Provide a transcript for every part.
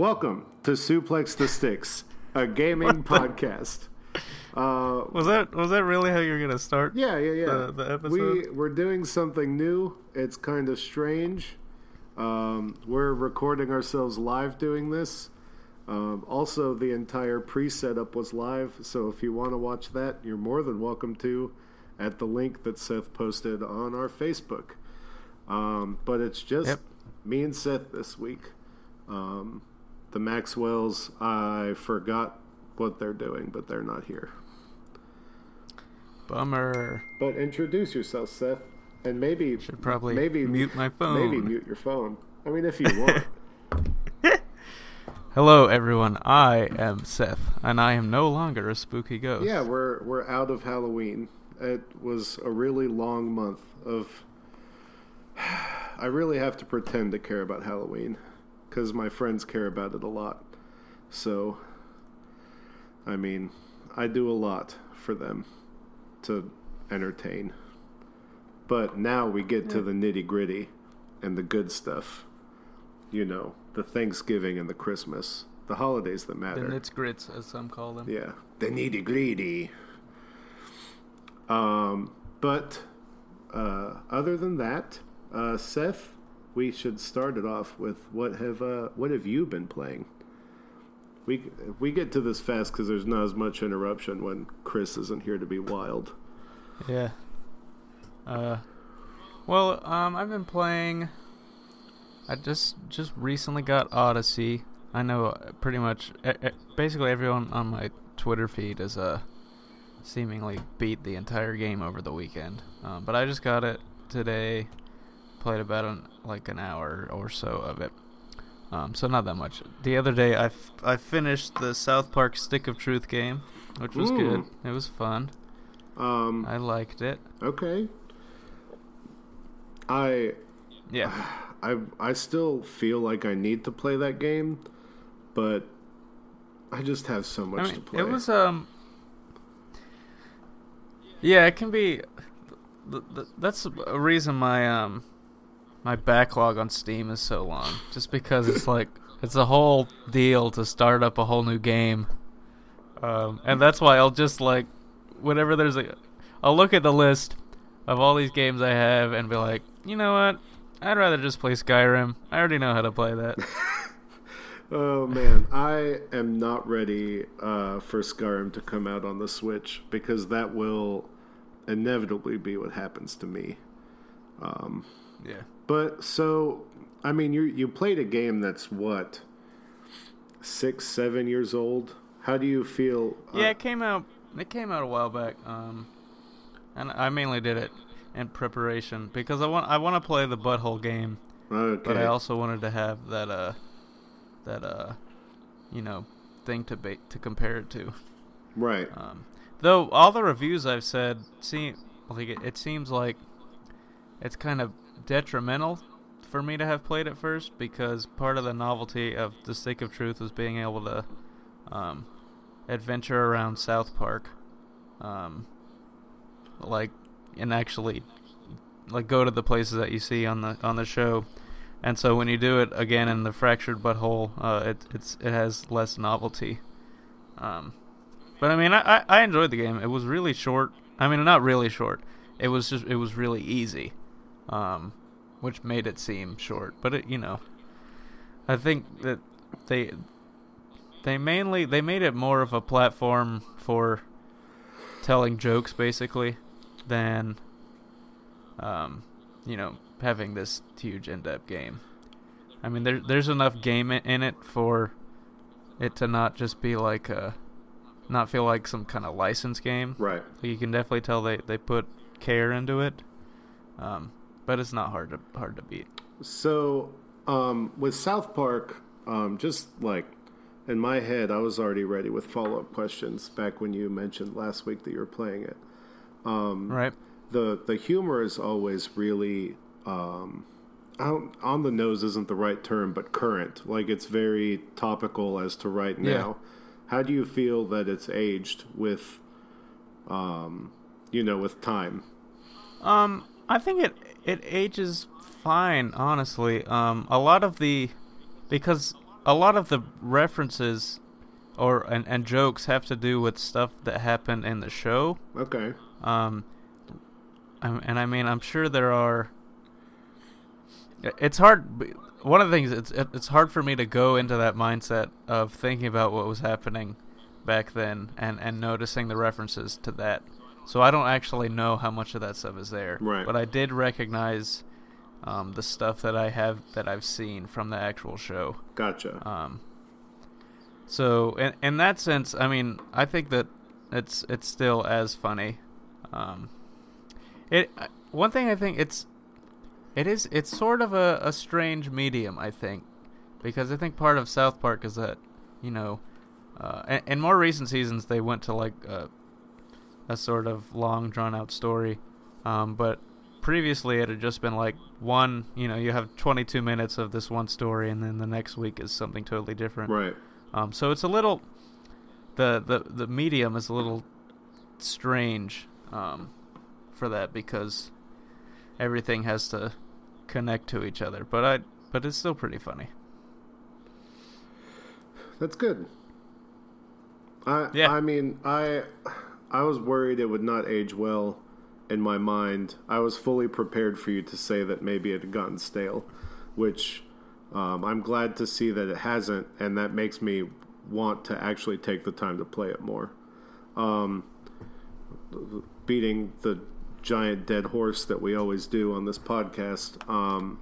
Welcome to Suplex the Sticks, a gaming podcast. Uh, Was that was that really how you were gonna start? yeah, yeah, yeah. The- the episode? We we're doing something new. It's kind of strange. Um, we're recording ourselves live doing this. Um, also, the entire pre-setup was live, so if you want to watch that, you're more than welcome to at the link that Seth posted on our Facebook. Um, but it's just Yep. me and Seth this week. Um, the Maxwells, I forgot what they're doing, but they're not here. Bummer. But introduce yourself, Seth, and maybe Should probably maybe mute my phone. Maybe mute your phone. I mean, if you want. Hello, everyone. I am Seth, and I am no longer a spooky ghost. yeah, we're we're out of Halloween. It was a really long month of. I really have to pretend to care about Halloween because my friends care about it a lot. So, I mean, I do a lot for them to entertain. But now we get to the nitty gritty and the good stuff. You know, the Thanksgiving and the Christmas, the holidays that matter. the nits grits, as some call them. Yeah, the nitty gritty. Um, but uh, other than that, uh, Seth, we should start it off with what have uh, what have you been playing? We we get to this fast because there's not as much interruption when Chris isn't here to be wild. Yeah. Uh, well, um, I've been playing. I just just recently got Odyssey. I know uh, pretty much, basically everyone on my Twitter feed has uh, seemingly beat the entire game over the weekend. Um, but I just got it today. Played about an, like an hour or so of it. Um, so not that much. The other day, I, f- I finished the South Park Stick of Truth game, which was good. Mm. It was fun. Um, I liked it. okay. I Yeah. I I still feel like I need to play that game, but I just have so much I to play. it was um. Yeah, it can be. th- th- That's a reason my um, my backlog on Steam is so long. Just because it's like it's a whole deal to start up a whole new game, um, and that's why I'll just like, whenever there's a, I'll look at the list of all these games I have and be like, you know what, I'd rather just play Skyrim. I already know how to play that. Oh man, I am not ready uh, for Skyrim to come out on the Switch because that will inevitably be what happens to me. Um, yeah. But so, I mean, you you played a game that's what six, seven years old. How do you feel? uh, Yeah, it came out. It came out a while back. Um, and I mainly did it in preparation because I want I want to play the butthole game, okay. but I also wanted to have that uh that uh you know thing to ba- to compare it to. right. Um, though all the reviews I've said seem like it, it seems like it's kind of detrimental for me to have played it first because part of the novelty of the Stick of Truth was being able to um, adventure around South Park, um, like and actually like go to the places that you see on the on the show. And so when you do it again in the fractured butthole, uh, it it's it has less novelty. Um, but I mean, I, I I enjoyed the game. It was really short. I mean, not really short. It was just it was really easy, um, which made it seem short. But it, you know, I think that they they mainly they made it more of a platform for telling jokes, basically, than um, you know, having this huge in-depth game. I mean, there there's enough game in it for it to not just be like a not feel like some kind of license game. Right. You can definitely tell they, they put care into it. Um, but it's not hard to hard to beat. So, um, with South Park, um, just like in my head, I was already ready with follow up questions back when you mentioned last week that you were playing it. Um, Right? the the humor is always really um, on the nose isn't the right term, but current. Like it's very topical as to right Yeah. now. How do you feel that it's aged with, um, you know, with time? Um, I think it it ages fine, honestly. Um, a lot of the because a lot of the references or and, and jokes have to do with stuff that happened in the show. Okay. Um, um, and I mean, I'm sure there are. It's hard. One of the things it's it's hard for me to go into that mindset of thinking about what was happening back then and and noticing the references to that. So I don't actually know how much of that stuff is there. Right. But I did recognize um, the stuff that I have that I've seen from the actual show. Gotcha. Um, so in in that sense, I mean, I think that it's it's still as funny. Um, it one thing I think it's it is it's sort of a, a strange medium I think because I think part of South Park is that you know uh, more recent seasons they went to like a, a sort of long drawn out story, um, but previously it had just been like one you know you have 22 minutes of this one story and then the next week is something totally different. Right. Um, so it's a little the the the medium is a little strange um, for that because everything has to connect to each other. But I but it's still pretty funny. That's good. I Yeah. I mean I I was worried it would not age well in my mind. I was fully prepared for you to say that maybe it had gotten stale, which um, I'm glad to see that it hasn't, and that makes me want to actually take the time to play it more. Um, beating the giant dead horse that we always do on this podcast, um,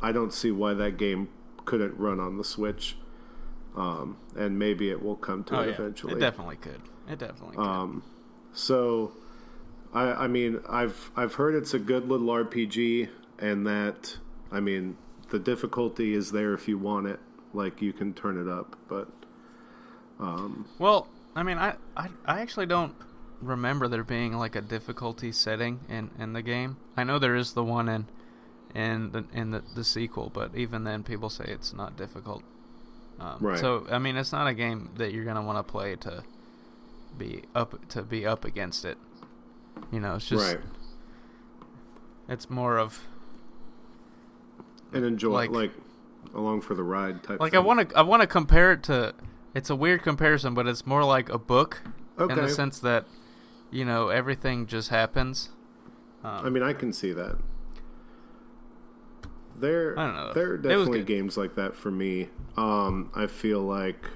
I don't see why that game couldn't run on the Switch. Um, and maybe it will come to oh it yeah, eventually. it definitely could. It definitely could. Um, so, I, I mean, I've I've heard it's a good little RPG, and that I mean, the difficulty is there if you want it. Like you can turn it up, but um, well, I mean, I, I I actually don't remember there being like a difficulty setting in, in the game. I know there is the one in in the in the, the sequel, but even then, people say it's not difficult. Um, Right. So I mean, it's not a game that you're gonna want to play to be up to be up against it. You know, it's just right, it's more of and enjoy like- like, along for the ride type. like I want to I want to compare it to. It's a weird comparison, but it's more like a book in the sense that you know everything just happens. Um, I mean, I can see that. There, I don't know. there are definitely games like that for me. Um, I feel like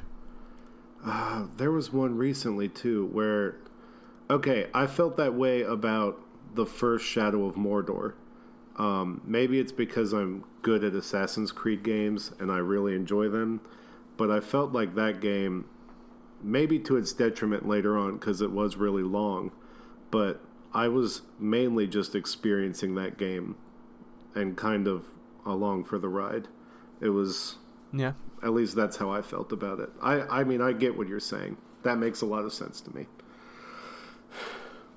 uh, there was one recently too where, okay, I felt that way about the first Shadow of Mordor. Um, maybe it's because I'm good at Assassin's Creed games and I really enjoy them, but I felt like that game, maybe to its detriment later on because it was really long, but I was mainly just experiencing that game and kind of along for the ride. It was yeah. At least that's how I felt about it. I I mean I get what you're saying. That makes a lot of sense to me.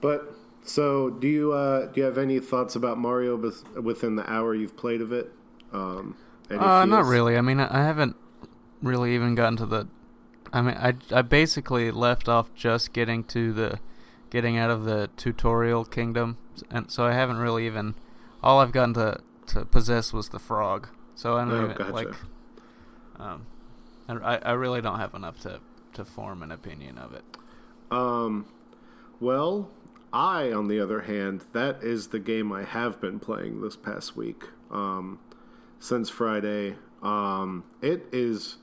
But so do you uh, do you have any thoughts about Mario with, within the hour you've played of it? Um, Uh, not really. I mean, I I haven't really even gotten to the. I mean, I I basically left off just getting to the, getting out of the tutorial kingdom, and so I haven't really even. All I've gotten to to possess was the frog. So I don't Oh, even gotcha. like. Um, I I really don't have enough to to form an opinion of it. Um, well, I, on the other hand, that is the game I have been playing this past week. Um, since Friday. Um, it is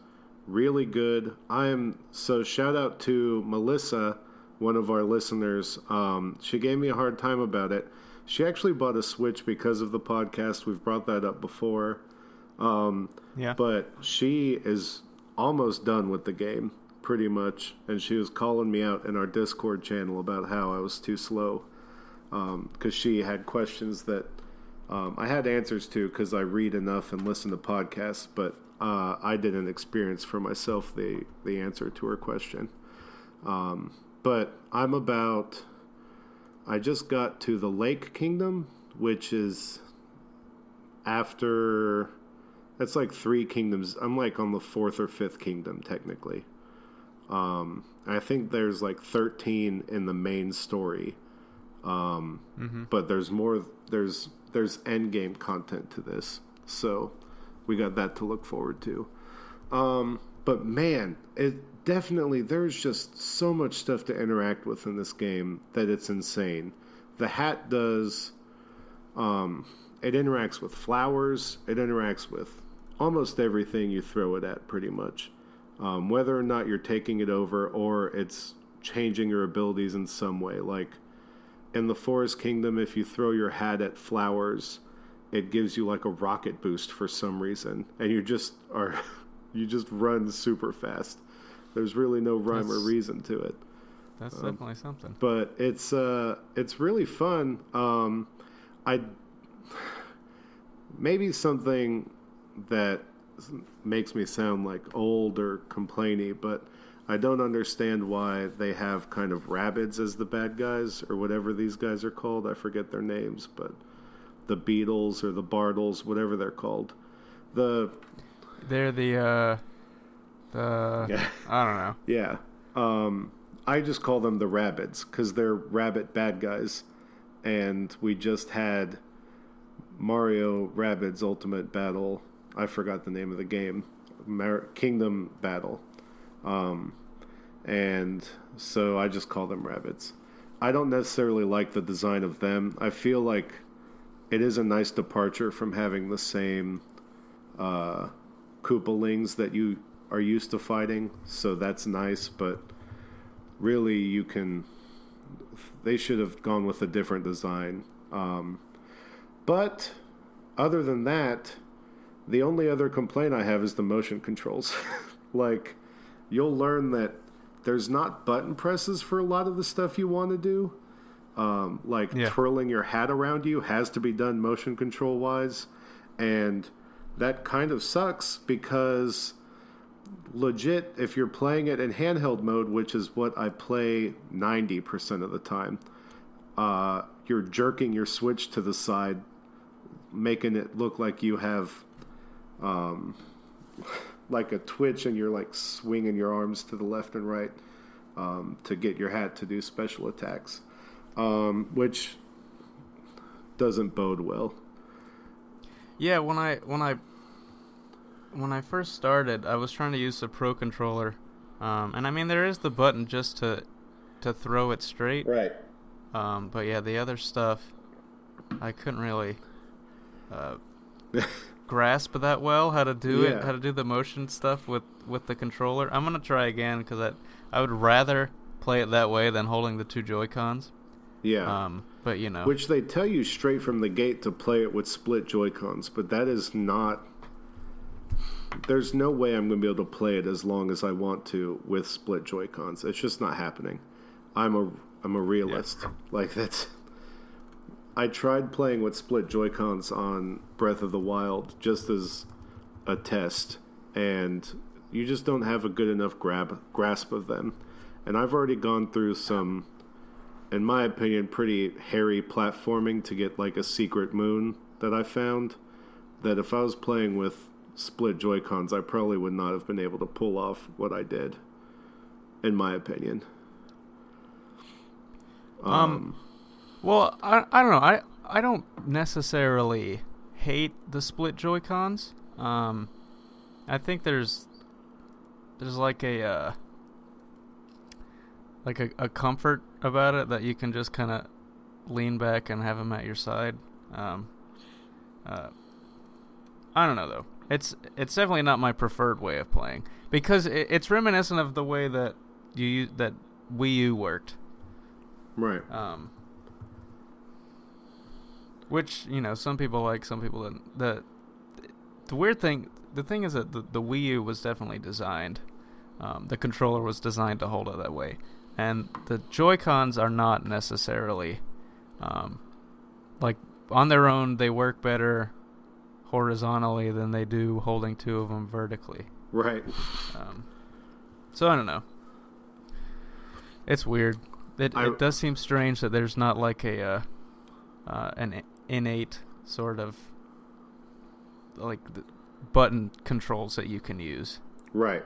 really good. I am so shout out to Melissa, one of our listeners. Um, she gave me a hard time about it. She actually bought a Switch because of the podcast. We've brought that up before. Um, Yeah. but she is almost done with the game, pretty much. And she was calling me out in our Discord channel about how I was too slow. Because she had questions that um, I had answers to because I read enough and listen to podcasts, but uh, I didn't experience for myself the, the answer to her question. Um, but I'm about. I just got to the Lake Kingdom, which is after that's like three kingdoms. I'm like on the fourth or fifth kingdom technically. Um, I think there's like 13 in the main story. Um, Mm-hmm. but there's more. There's there's end game content to this, so we got that to look forward to. Um, but man, it definitely there's just so much stuff to interact with in this game that it's insane. The hat does um, it interacts with flowers, it interacts with almost everything you throw it at pretty much. Um, whether or not you're taking it over or it's changing your abilities in some way like in the forest kingdom if you throw your hat at flowers it gives you like a rocket boost for some reason and you just are you just run super fast. There's really no rhyme that's, or reason to it. That's um, definitely something. but it's uh it's really fun. Um i maybe something that makes me sound like old or complainy but I don't understand why they have kind of rabbits as the bad guys or whatever these guys are called. I forget their names, but the Beetles or the Bartles, whatever they're called. The they're the uh the yeah. I don't know. Yeah. Um I just call them the rabbits cuz they're rabbit bad guys and we just had Mario Rabbids Ultimate Battle. I forgot the name of the game. Mar- Kingdom Battle um, and so I just call them rabbits. I don't necessarily like the design of them. I feel like it is a nice departure from having the same uh, Koopalings that you are used to fighting, so that's nice, but really you can. They should have gone with a different design. Um, but other than that, the only other complaint I have is the motion controls. like, you'll learn that there's not button presses for a lot of the stuff you want to do. Um, like yeah. twirling your hat around you has to be done motion control wise, and that kind of sucks because legit, if you're playing it in handheld mode, which is what I play 90% of the time, uh, you're jerking your switch to the side, making it look like you have. Um, like a twitch and you're like swinging your arms to the left and right um, to get your hat to do special attacks, um, which doesn't bode well. Yeah, when I when I when I first started, I was trying to use the Pro controller, um, and I mean there is the button just to to throw it straight. Right. Um, but yeah, the other stuff, I couldn't really. Uh, grasp that well how to do yeah. it, how to do the motion stuff with with the controller. I'm gonna try again because I I would rather play it that way than holding the two Joy Cons. Yeah. Um, but you know, which they tell you straight from the gate to play it with split Joy Cons, but that is not. There's no way I'm to be able to play it as long as I want to with split Joy Cons. It's just not happening. I'm a I'm a realist. Yeah. Like that's I tried playing with split Joy Cons on Breath of the Wild just as a test, and you just don't have a good enough grab grasp of them. And I've already gone through some, in my opinion, pretty hairy platforming to get like a secret moon that I found. That if I was playing with split Joy Cons, I probably would not have been able to pull off what I did, in my opinion. Um, um well, I, I don't know. I I don't necessarily hate the split Joy Cons. Um, I think there's there's like a uh, like a, a comfort about it that you can just kind of lean back and have them at your side. Um, uh, I don't know though. It's it's definitely not my preferred way of playing because it, it's reminiscent of the way that you that Wii U worked. Right. Um, which you know, some people like, some people didn't. The the weird thing, the thing is that the, the Wii U was definitely designed. Um, the controller was designed to hold it that way, and the Joy Cons are not necessarily, um, like on their own. They work better horizontally than they do holding two of them vertically. Right. Um, so I don't know. It's weird. It, I, it does seem strange that there's not like a uh, uh, an innate sort of like button controls that you can use. Right.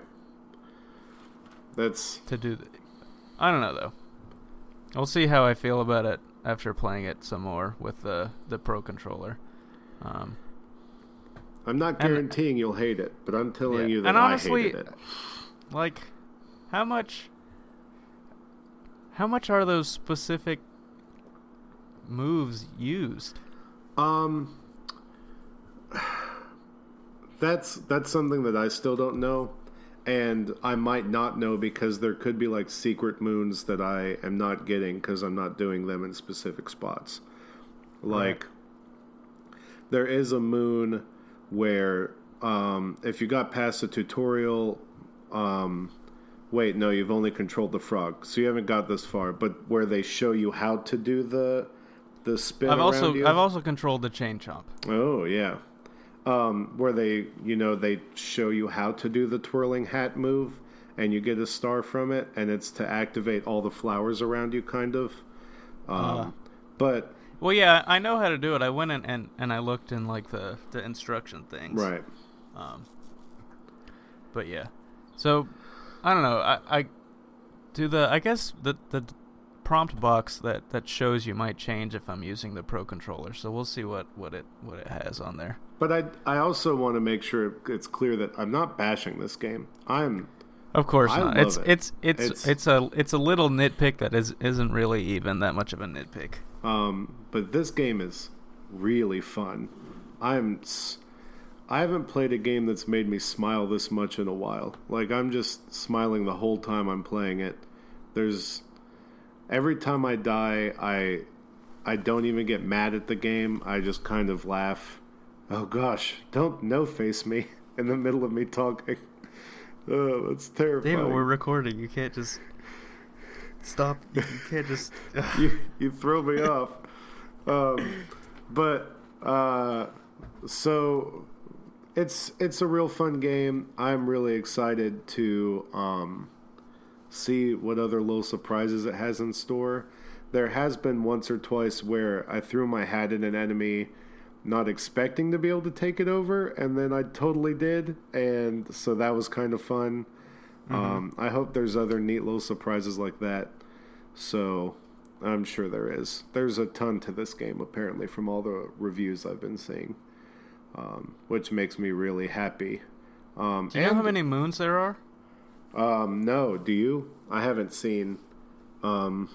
That's to do. The, I don't know though. We'll see how I feel about it after playing it some more with the the pro controller. Um, I'm not And- guaranteeing you'll hate it, but I'm telling Yeah. you that And I honestly- hated it. Like, how much? How much are those specific moves used? Um, that's that's something that I still don't know, and I might not know because there could be like secret moons that I am not getting because I'm not doing them in specific spots. Like, there is a moon where um, if you got past the tutorial, um, wait, no, you've only controlled the frog, so you haven't got this far. But where they show you how to do the the spin I've also you. I've also controlled the chain chomp. Oh yeah, um, where they you know they show you how to do the twirling hat move, and you get a star from it, and it's to activate all the flowers around you, kind of. Um, Uh. but Well, yeah, I know how to do it. I went in and, and I looked in like the, the instruction things. right, Um, but yeah, so I don't know. I, I do the I guess the the prompt box that, that shows you might change if I'm using the Pro controller. So we'll see what, what it what it has on there. but I I also want to make sure it's clear that I'm not bashing this game. I'm Of course I not. It's, it. it's it's It's- it's a it's a little nitpick that is isn't really even that much of a nitpick. Um, but this game is really fun. I'm I haven't played a game that's made me smile this much in a while. Like I'm just smiling the whole time I'm playing it. There's every time I die, I I don't even get mad at the game. I just kind of laugh. Oh gosh, don't no face me in the middle of me talking. Oh, that's terrifying. David, we're recording. You can't just stop. You can't just. you you throw me off. Um, but uh, so it's it's a real fun game. I'm really excited to um, see what other little surprises it has in store. There has been once or twice where I threw my hat at an enemy, not expecting to be able to take it over, and then I totally did, and so that was kind of fun. Um, I hope there's other neat little surprises like that. So I'm sure there is. There's a ton to this game, apparently, from all the reviews I've been seeing, um, which makes me really happy. Um, Do you know how many moons there are? Um, no, do you? I haven't seen. Um,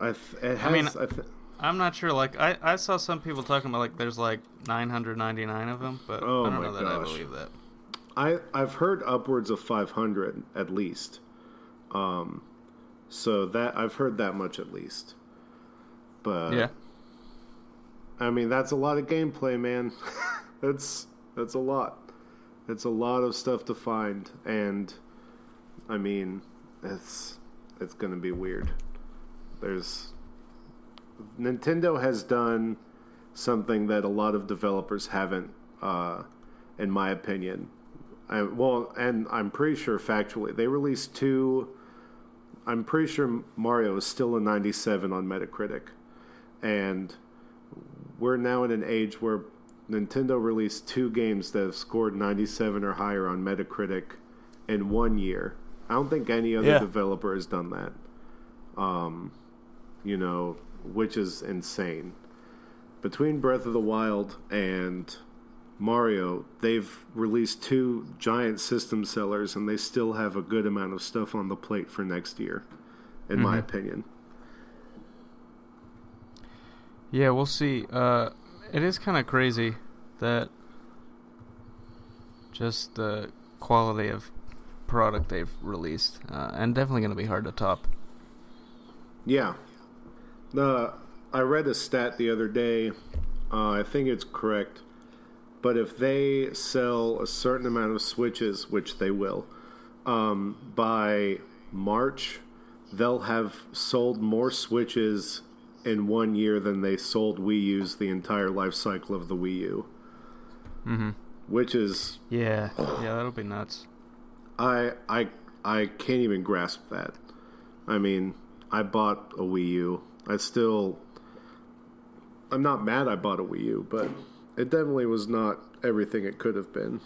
I th- it has. I mean- I th- I'm not sure. Like I, I saw some people talking about like there's like 999 of them, but Oh I don't know that I gosh. believe that. I I've heard upwards of 500 at least. Um, so that I've heard that much at least. But yeah. I mean, that's a lot of gameplay, man. that's that's a lot. It's a lot of stuff to find, and I mean, it's it's gonna be weird. There's Nintendo has done something that a lot of developers haven't, uh, in my opinion. I, well, and I'm pretty sure factually they released two. I'm pretty sure Mario is still a 97 on Metacritic, and we're now in an age where Nintendo released two games that have scored 97 or higher on Metacritic in one year. I don't think any other Yeah. developer has done that. Um, you know, which is insane. Between Breath of the Wild and Mario, they've released two giant system sellers, and they still have a good amount of stuff on the plate for next year, in my Mhm. opinion. Yeah, we'll see. Uh, it is kind of crazy that just the quality of product they've released, uh, and definitely going to be hard to top. Yeah. The I read a stat the other day. Uh, I think it's correct, but if they sell a certain amount of switches, which they will, um, by March, they'll have sold more switches in one year than they sold Wii U's the entire life cycle of the Wii U, Mm-hmm. which is Yeah, yeah, that'll be nuts. I I I can't even grasp that. I mean, I bought a Wii U. I still I'm not mad I bought a Wii U, but it definitely was not everything it could have been.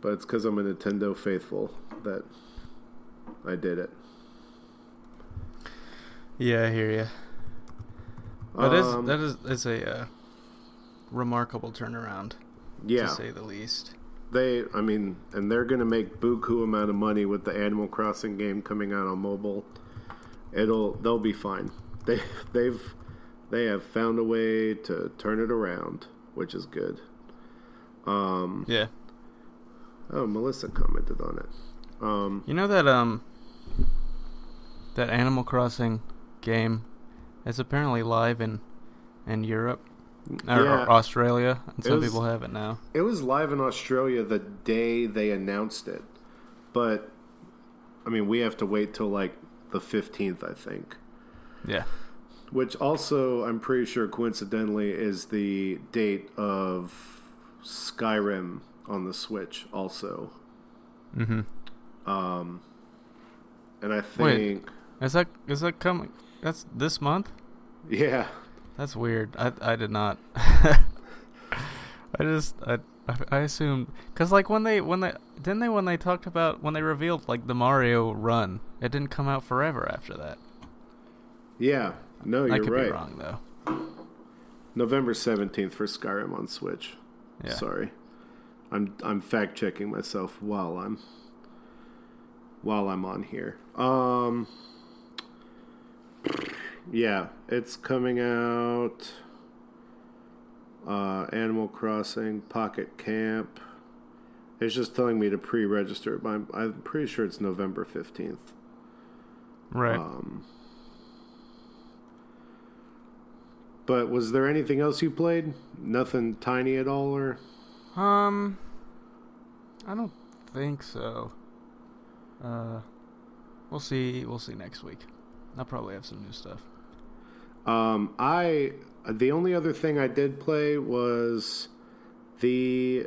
But it's cuz I'm a Nintendo faithful that I did it. Yeah, I hear you. That is Um, that is it's a uh, remarkable turnaround, Yeah, to say the least. they. I mean, and they're gonna make buku amount of money with the Animal Crossing game coming out on mobile. It'll. They'll be fine. They. They've. They have found a way to turn it around, which is good. Um. Yeah. Oh, Melissa commented on it. Um. You know that um that Animal Crossing game is apparently live in in Europe or, Yeah. or Australia, and some was- people have it now. It was live in Australia the day they announced it, but I mean, we have to wait till like the fifteenth, I think. Yeah. Which also, I'm pretty sure, coincidentally, is the date of Skyrim on the Switch. Also, Mhm. um, and I Wait. think, Is that is that coming? That's this month. yeah, That's weird. I I did not. I just I I assumed because like when they when they didn't they when they talked about when they revealed like the Mario run, it didn't come out forever after that. yeah. No, you're could right. be wrong though. November seventeenth for Skyrim on Switch. Yeah. Sorry, I'm I'm fact checking myself while I'm while I'm on here. Um, yeah, it's coming out. Uh, Animal Crossing Pocket Camp. It's just telling me to pre-register, but I'm, I'm pretty sure it's November fifteenth. Right. Um, but was there anything else you played? Nothing tiny at all, or Um, I don't think so. Uh, we'll see. We'll see next week. I'll probably have some new stuff. um, I the only other thing I did play was the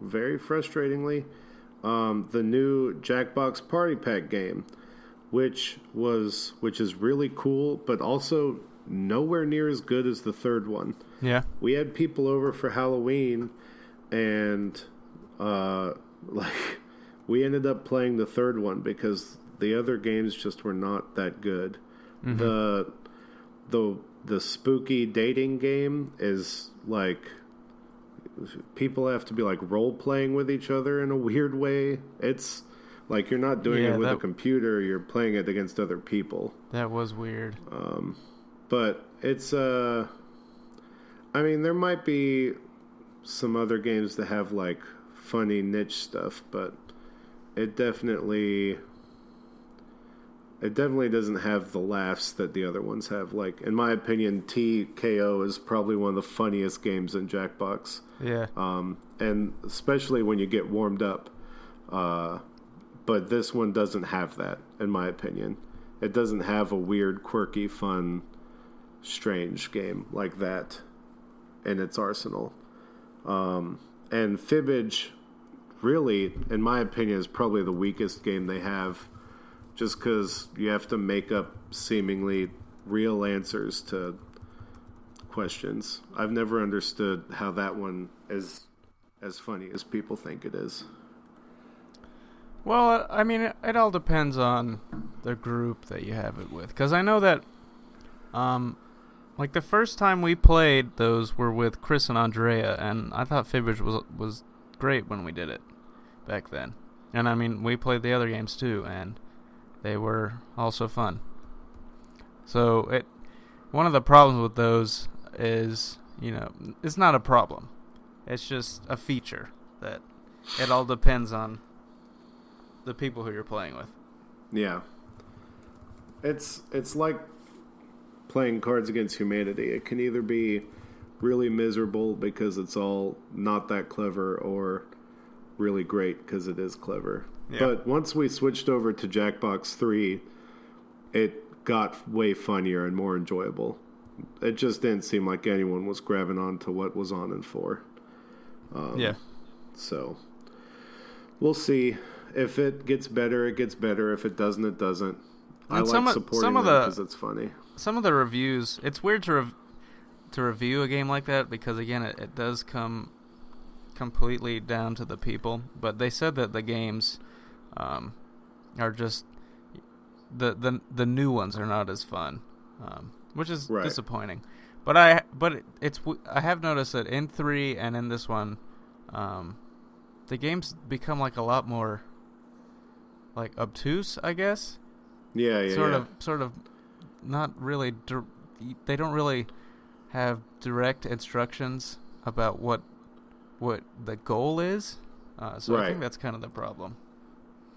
very frustratingly um, the new Jackbox Party Pack game, which was which is really cool, but also nowhere near as good as the third one. Yeah. we had people over for Halloween, and uh, like we ended up playing the third one because the other games just were not that good. The the the spooky dating game is like people have to be like role playing with each other in a weird way. It's like you're not doing Yeah, it with a computer; you're playing it against other people That was weird. Um, but it's uh I mean there might be some other games that have like funny niche stuff, but it definitely it definitely doesn't have the laughs that the other ones have. Like in my opinion, TKO is probably one of the funniest games in Jackbox. Yeah. Um, and especially when you get warmed up. Uh, but this one doesn't have that, in my opinion. It doesn't have a weird, quirky, fun, strange game like that in its arsenal. Um, and Fibbage, really, in my opinion, is probably the weakest game they have, just because you have to make up seemingly real answers to questions. I've never understood how that one is as funny as people think it is. Well, I mean, it, all depends on the group that you have it with. Because I know that, um, like the first time we played those were with Chris and Andrea, and I thought Fibbage was was great when we did it back then. And I mean, we played the other games too, and they were also fun. So it, one of the problems with those is, you know, it's not a problem. It's just a feature that it all depends on the people who you're playing with. Yeah. It's it's like playing Cards Against Humanity. It can either be really miserable because it's all not that clever or really great because it is clever. Yeah. But once we switched over to Jackbox 3, it got way funnier and more enjoyable. It just didn't seem like anyone was grabbing on to what was on in 4. Um, yeah. So we'll see. If it gets better, it gets better. If it doesn't, it doesn't. I And like some supporting some of the- because it's funny. Some of the reviews, it's weird to rev- to review a game like that because again, it, it does come completely down to the people. But they said that the games um, are just the the the new ones are not as fun, um, which is Right. disappointing. But I but it, it's I have noticed that in three and in this one, um, the games become like a lot more like obtuse, I guess. Yeah, yeah, sort yeah. of sort of not really dir- they don't really have direct instructions about what what the goal is. Uh, so I think that's kind of the problem.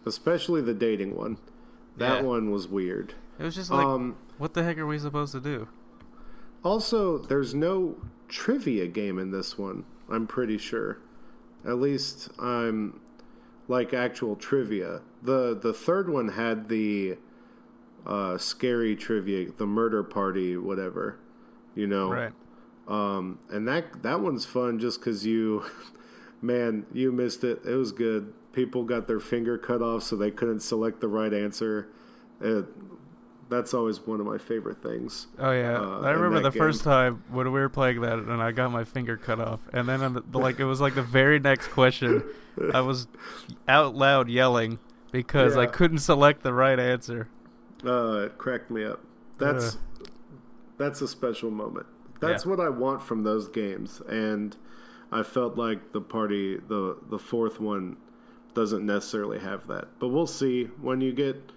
Especially the dating one. That Yeah. one was weird. It was just like, um, what the heck are we supposed to do? also, there's no trivia game in this one. I'm pretty sure. At least I'm like actual trivia. The the third one had the uh, scary trivia, the murder party, whatever. You know, Right. Um, and that that one's fun just because you, man, you missed it. It was good. People got their finger cut off so they couldn't select the right answer. It, that's always one of my favorite things. Oh yeah, uh, I remember the first time when we were playing that, and I got my finger cut off, and then on the, the- like it was like the very next question, I was out loud yelling because I couldn't select the right answer. Uh, it cracked me up. That's that's a special moment. That's Yeah. what I want from those games, and I felt like the party, the the fourth one, doesn't necessarily have that. But we'll see when you get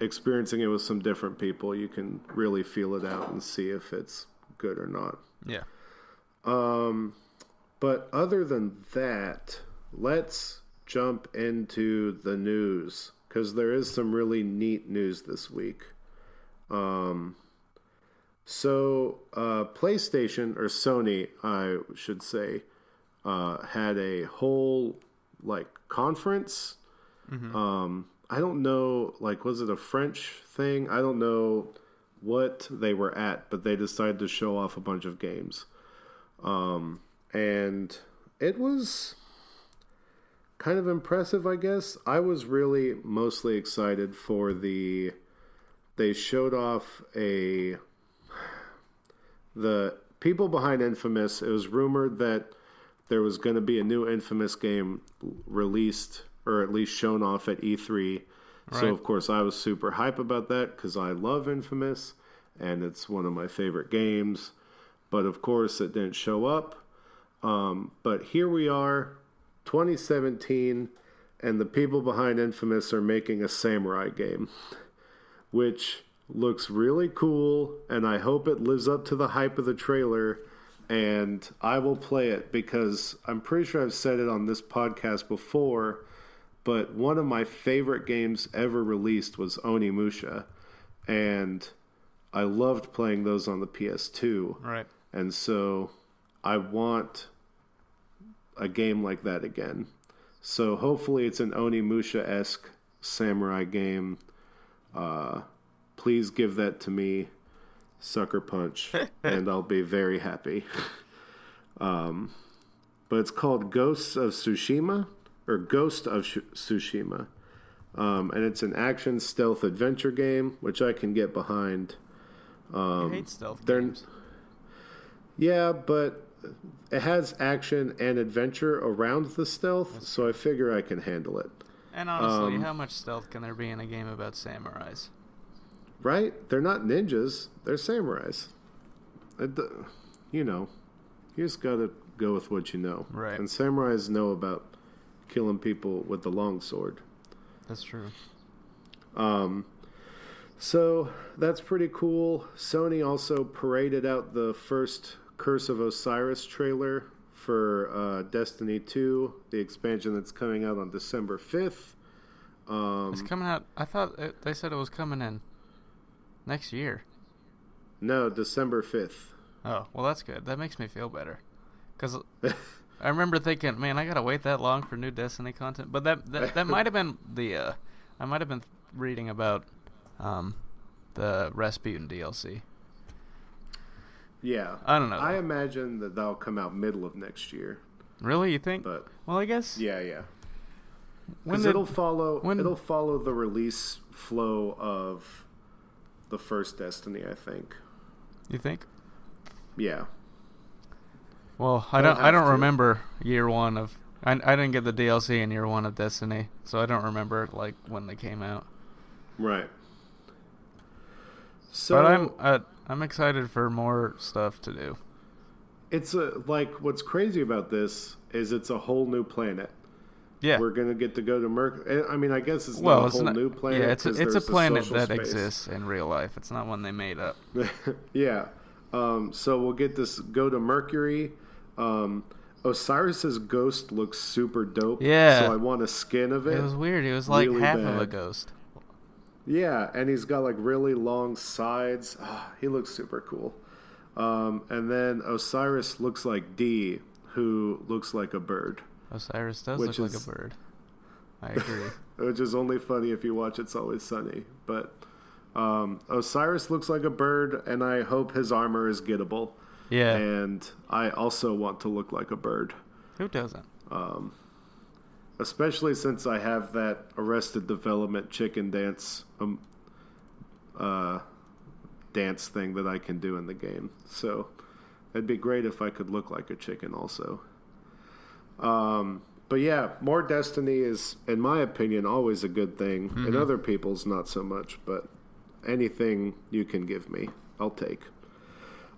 experiencing it with some different people, you can really feel it out and see if it's good or not. Yeah. Um, but other than that, let's jump into the news because there is some really neat news this week. Um, so uh, PlayStation or Sony, I should say, uh, had a whole like conference. Um, I don't know, like, was it a French thing? I don't know what they were at, but they decided to show off a bunch of games. Um, and it was kind of impressive, I guess. I was really mostly excited for the. They showed off a. The people behind Infamous, it was rumored that there was going to be a new Infamous game released or at least shown off at E3. So, of course, I was super hype about that because I love Infamous and it's one of my favorite games. But of course, it didn't show up. Um, but here we are, 2017, and the people behind Infamous are making a samurai game, which looks really cool. And I hope it lives up to the hype of the trailer. And I will play it because I'm pretty sure I've said it on this podcast before. But one of my favorite games ever released was Onimusha. And I loved playing those on the PS2. Right. And so I want a game like that again. So hopefully it's an Onimusha esque samurai game. Uh, please give that to me, Sucker Punch, and I'll be very happy. um, but it's called Ghosts of Tsushima, or Ghost of Sh- Tsushima. Um, and it's an action stealth adventure game, which I can get behind. I hate stealth Um, games. Yeah, but it has action and adventure around the stealth, so I figure I can handle it. And honestly, um, how much stealth can there be in a game about samurais? Right? They're not ninjas, they're samurais. You know, you just gotta go with what you know. Right. And samurais know about killing people with the long sword. That's true. Um, so that's pretty cool. Sony also paraded out the first Curse of Osiris trailer for uh, Destiny 2, the expansion that's coming out on December 5th. Um, It's coming out. I thought it, they said it was coming in next year. no, December 5th. Oh, well, that's good. That makes me feel better. Because I remember thinking, man, I gotta wait that long for new Destiny content. But that that, that might have been the. Uh, I might have been reading about um, the Rasputin DLC. Yeah. I don't know. I imagine that that'll come out middle of next year. really, you think? But well, I guess. yeah, yeah. When did, it'll follow when- it'll follow the release flow of the first Destiny, I think. you think? Yeah. Well, I don't. I don't to. remember year one of. I, I didn't get the DLC in year one of Destiny, so I don't remember like when they came out. Right. So but I'm. Uh, I'm excited for more stuff to do. It's a like what's crazy about this is it's a whole new planet. Yeah. We're gonna get to go to Mercury. I mean, I guess it's well, not a it's whole not, new planet. Yeah, it's a, it's a planet that space. exists in real life. It's not one they made up. yeah. Um, so we'll get this go to Mercury. Um, Osiris's ghost looks super dope. Yeah. So I want a skin of it. It was weird. It was like really half of a ghost. Yeah, and he's got like really long sides. Ah, he looks super cool. Um, and then Osiris looks like Dee, who looks like a bird, Osiris does Which look is- like a bird. I agree. which is only funny if you watch It's Always Sunny. But um, Osiris looks like a bird, and I hope his armor is gettable. Yeah. And I also want to look like a bird. Who doesn't? especially since I have that Arrested Development chicken dance um, uh, dance thing that I can do in the game. So it'd be great if I could look like a chicken also. Um, but yeah, more Destiny is, in my opinion, always a good thing. In other people's, not so much. But anything you can give me, I'll take.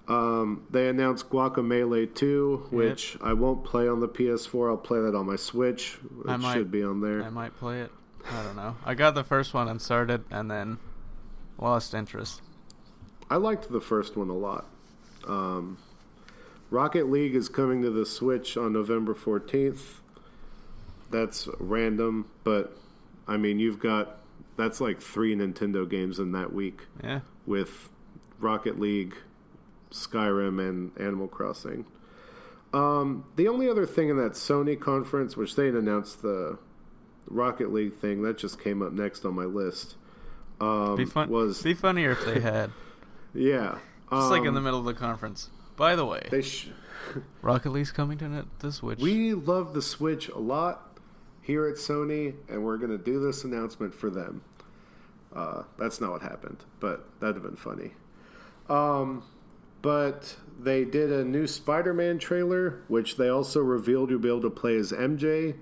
Um, they announced Guacamelee 2, which I won't play on the PS4. I'll play that on my Switch. It I might- should be on there. I might play it. I don't know. I got the first one and started, and then lost interest. I liked the first one a lot. Um, Rocket League is coming to the Switch on November 14th. That's random, but I mean, you've got that's like three Nintendo games in that week Yeah. with Rocket League, Skyrim, and Animal Crossing. Um, the only other thing in that Sony conference, which they announced the Rocket League thing, that just came up next on my list. Um, Be fun. was Be funnier if they had. yeah, Just like in um, the middle of the conference. By the way, They sh- Rocket League's coming to the Switch. we love the Switch a lot here at Sony, and we're going to do this announcement for them. Uh, that's not what happened, but that'd have been funny. Um, but they did a new Spider-Man trailer, which they also revealed you'll be able to play as MJ.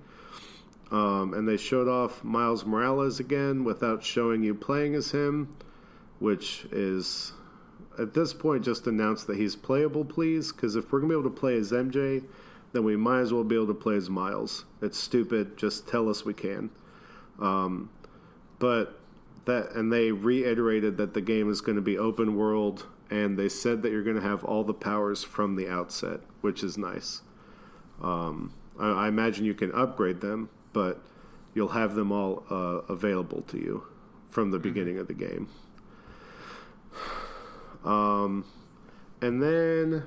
Um, and they showed off Miles Morales again without showing you playing as him, which is at this point just announce that he's playable, please. Because if we're gonna be able to play as MJ, then we might as well be able to play as Miles. It's stupid. Just tell us we can. Um, but that and they reiterated that the game is going to be open world, and they said that you're going to have all the powers from the outset, which is nice. Um, I, I imagine you can upgrade them, but you'll have them all uh, available to you from the beginning of the game. Um, and then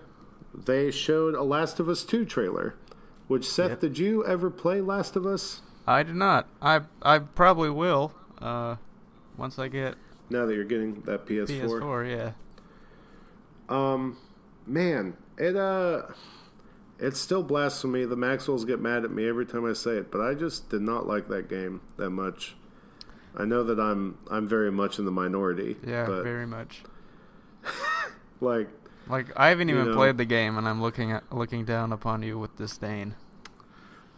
they showed a Last of Us 2 trailer. Which Seth, Yep. did you ever play Last of Us? I did not. I I probably will. Uh, once I get Now that you're getting that PS4, PS4. Yeah. um, man, it uh, it's still blasphemy. The Maxwells get mad at me every time I say it, but I just did not like that game that much. I know that I'm I'm very much in the minority. Yeah. very much. like Like I haven't even know. played the game, and I'm looking at looking down upon you with disdain.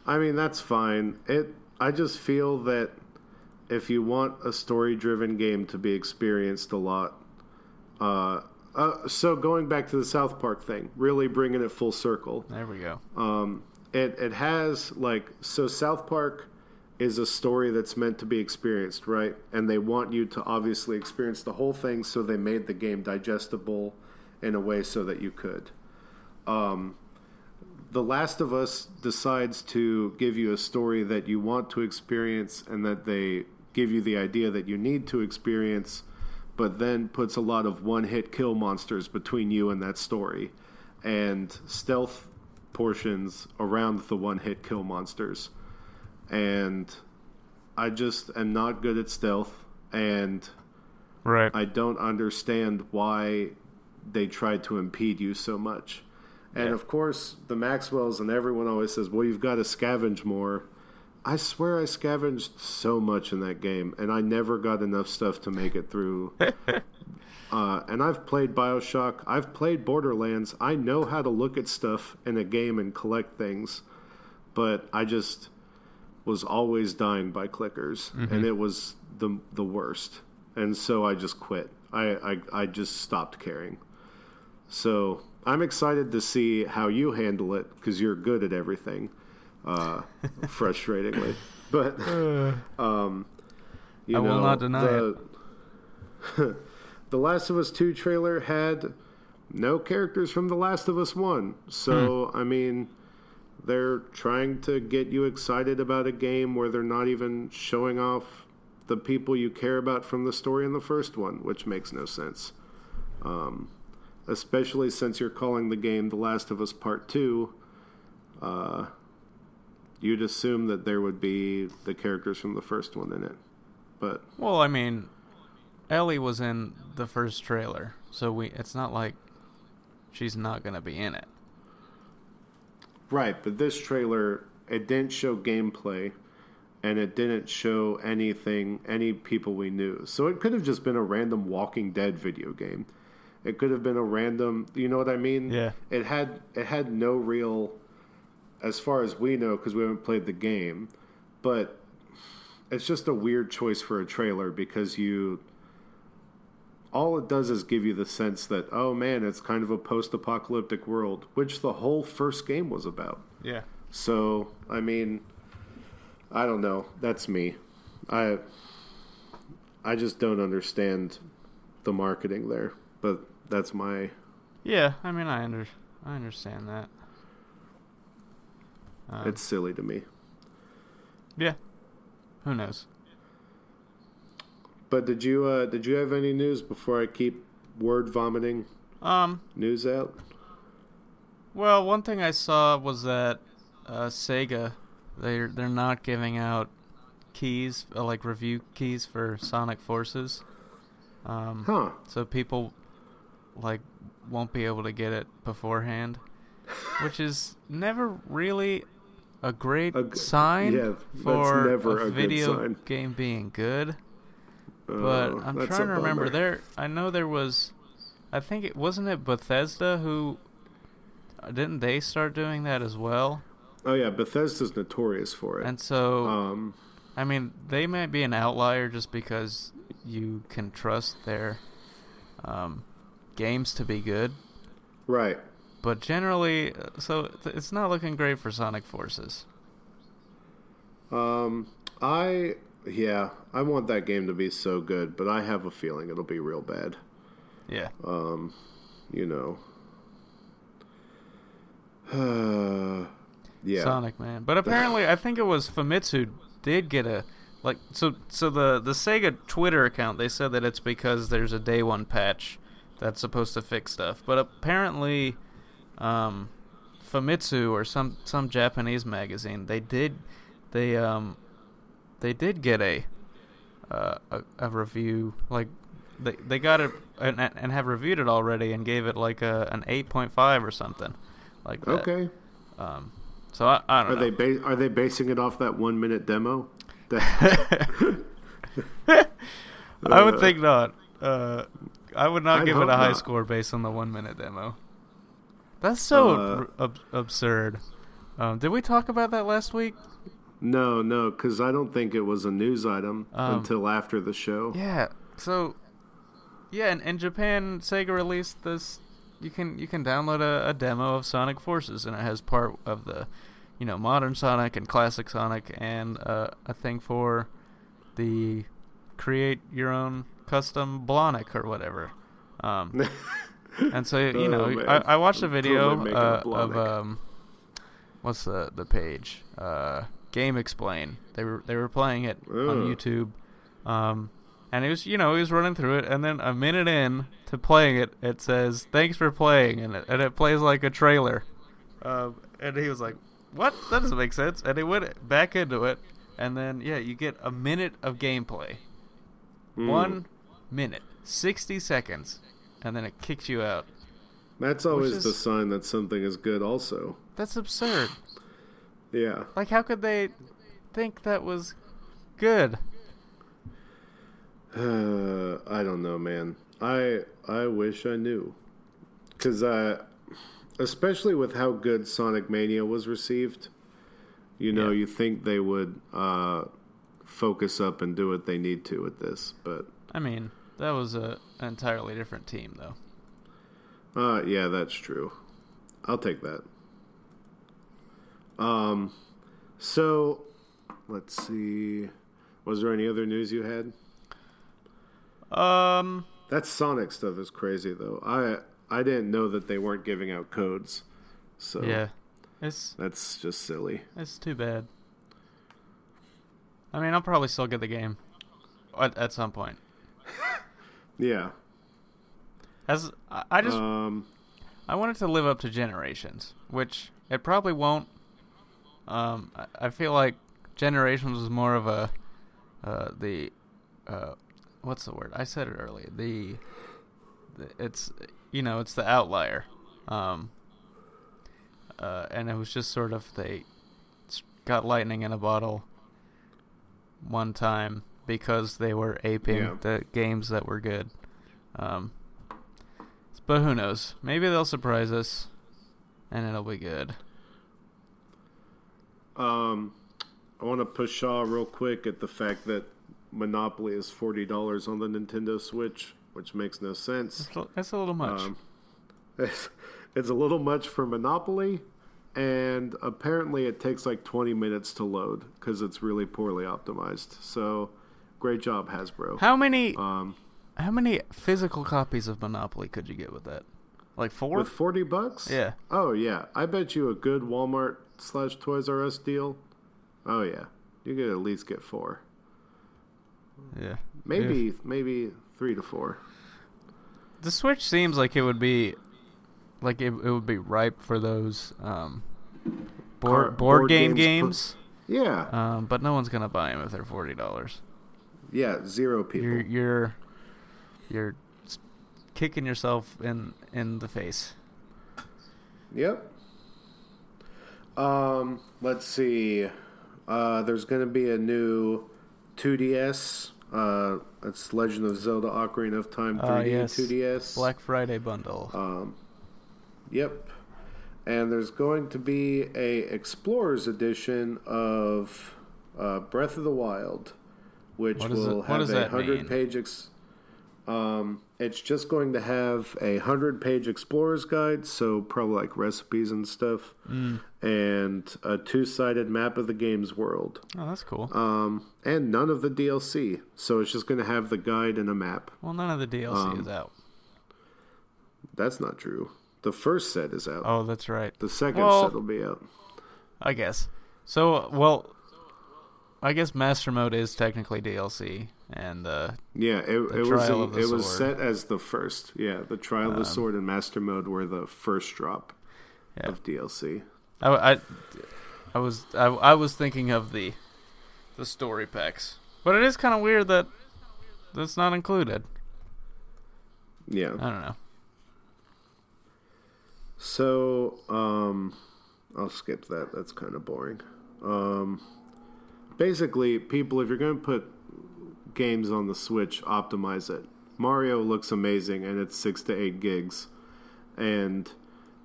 I mean, that's fine. It. I just feel that if you want a story-driven game to be experienced a lot, uh, uh, so going back to the South Park thing, really bringing it full circle. There we go. Um, it it has like so South Park is a story that's meant to be experienced, right? And they want you to obviously experience the whole thing, so they made the game digestible in a way so that you could. Um, the Last of Us decides to give you a story that you want to experience and that they give you the idea that you need to experience, but then puts a lot of one hit kill monsters between you and that story and stealth portions around the one hit kill monsters. And I just am not good at stealth and Right. I don't understand why they tried to impede you so much. And Yeah. of course, the Maxwells and everyone always says, "Well, you've got to scavenge more." I swear I scavenged so much in that game, and I never got enough stuff to make it through. uh, and I've played Bioshock. I've played Borderlands. I know how to look at stuff in a game and collect things, but I just was always dying by clickers, and it was the the worst. And so I just quit. I, I I just stopped caring. So I'm excited to see how you handle it because you're good at everything, uh, frustratingly. But um, you I will not deny the, the Last of Us Two trailer had no characters from The Last of Us One. So Hmm. I mean, they're trying to get you excited about a game where they're not even showing off the people you care about from the story in the first one, which makes no sense. Um, especially since you're calling the game The Last of Us Part Two. Uh, you'd assume that there would be the characters from the first one in it, but Well, I mean, Ellie was in the first trailer, so we it's not like she's not going to be in it. Right, but this trailer it didn't show gameplay and it didn't show anything any people we knew. So it could have just been a random Walking Dead video game. It could have been a random, you know what I mean? Yeah. It had it had no real as far as we know cuz we haven't played the game, but it's just a weird choice for a trailer because you all it does is give you the sense that oh man, it's kind of a post-apocalyptic world, which the whole first game was about. Yeah. So, I mean, I don't know. That's me. I I just don't understand the marketing there, but that's my Yeah, I mean, I under I understand that. Um, it's silly to me. yeah. Who knows? But did you uh did you have any news before I keep word vomiting Um. news out? Well, one thing I saw was that uh, Sega they're they're not giving out keys uh, like review keys for Sonic Forces. Um, Huh. so people like won't be able to get it beforehand, which is never really a great A g- sign yeah, for a a video game being good. But Oh, I'm trying to remember. There, I know there was. I think it wasn't it Bethesda who. uh, Didn't they start doing that as well? Oh yeah, Bethesda's notorious for it. And so, um I mean, they might be an outlier just because you can trust their um, games to be good. right. But generally, uh, so it's not looking great for Sonic Forces. Um, I yeah, I want that game to be so good, but I have a feeling it'll be real bad. Yeah. Um, you know. Uh, yeah. Sonic Man. But apparently, I think it was Famitsu did get a like so so the the Sega Twitter account they said that it's because there's a day one patch that's supposed to fix stuff. But apparently, um, Famitsu or some some Japanese magazine they did they um they did get a uh, a, a review like they they got it and, and have reviewed it already and gave it like a an eight point five or something like that. Okay. Um, so I, I don't Are know. they ba- are they basing it off that one minute demo? I would think not. Uh, I would not I'd give it a high not. score based on the one minute demo. That's so Uh, ab- absurd. Um, did we talk about that last week? No, no, because I don't think it was a news item Um, until after the show. Yeah. So, yeah, in, in Japan, Sega released this. You can you can download a, a demo of Sonic Forces, and it has part of the, you know, modern Sonic and classic Sonic, and uh, a thing for the create your own custom Blonic or whatever. Um, and so you Oh, know. I, I watched a video totally uh, of um, what's the the page? Uh, GameXplain. They were they were playing it on YouTube, um, and he was you know he was running through it, and then a minute in to playing it, it says thanks for playing, and it, and it plays like a trailer, um, and he was like, what? That doesn't make sense, and he went back into it, and then yeah, you get a minute of gameplay, Mm. one minute, sixty seconds, and then it kicks you out. That's always is- the sign that something is good. Also, That's absurd. Yeah. Like, how could they think that was good? Uh, I don't know, man. I I wish I knew, because I, especially with how good Sonic Mania was received, you know, Yeah. you think they would uh, focus up and do what they need to with this, but I mean, that was a an entirely different team, though. Uh, yeah, that's true. I'll take that. Um, so let's see. Was there any other news you had? Um, That Sonic stuff is crazy, though. I I didn't know that they weren't giving out codes, so yeah, it's that's just silly. it's too bad. I mean, I'll probably still get the game at, at some point. Yeah. As I, I just Um. I wanted to live up to Generations, which it probably won't. Um, I, I feel like Generations was more of a uh, the uh, what's the word? I said it earlier. The, the it's you know it's the outlier, um, uh, and it was just sort of they got lightning in a bottle one time because they were aping Yeah. the games that were good. Um, but who knows? Maybe they'll surprise us, and it'll be good. Um, I want to push Shaw real quick at the fact that Monopoly is forty dollars on the Nintendo Switch, which makes no sense. A- a little much. Um, it's, it's a little much for Monopoly, and apparently it takes like twenty minutes to load because it's really poorly optimized. So, great job, Hasbro. how many Um, how many physical copies of Monopoly could you get with that? Like four? with forty bucks? yeah. Oh yeah, I bet you a good Walmart slash Toys R Us deal. Oh yeah, you could at least get four. Yeah. Maybe maybe three to four. The Switch seems like it would be like it, it would be ripe for those um board Car- board, board game games games. Yeah, Um, but no one's gonna buy them if they're forty dollars. yeah, zero people. You're you're you're kicking yourself in in the face. Yep. Um, let's see. Uh, there's going to be a new 2DS. Uh, it's Legend of Zelda: Ocarina of Time 3D Ah, yes. 2DS. Black Friday bundle. Um, yep. And there's going to be a Explorers edition of uh, Breath of the Wild, which it- will what have a hundred page. Ex- um, it's just going to have a hundred page Explorers guide, so probably like recipes and stuff, Mm. and a two sided map of the game's world, Oh, that's cool. um, and none of the DLC. So it's just going to have the guide and a map. well, none of the DLC um, is out. That's not true. The first set is out. Oh, that's right. The second Well- set will be out. I guess. So, well, I guess Master Mode is technically DLC, and uh, Yeah, it, it was the- of the it was set as the first. Yeah, the Trial of the Um, Sword and Master Mode were the first drop Yeah. of DLC. I, I, I was I, I was thinking of the the story packs, but it is kind of weird that that's not included. Yeah. I don't know. So, um, I'll skip that. That's kind of boring. Um, basically, people, if you're going to put games on the Switch, optimize it. Mario looks amazing, and it's six to eight gigs, and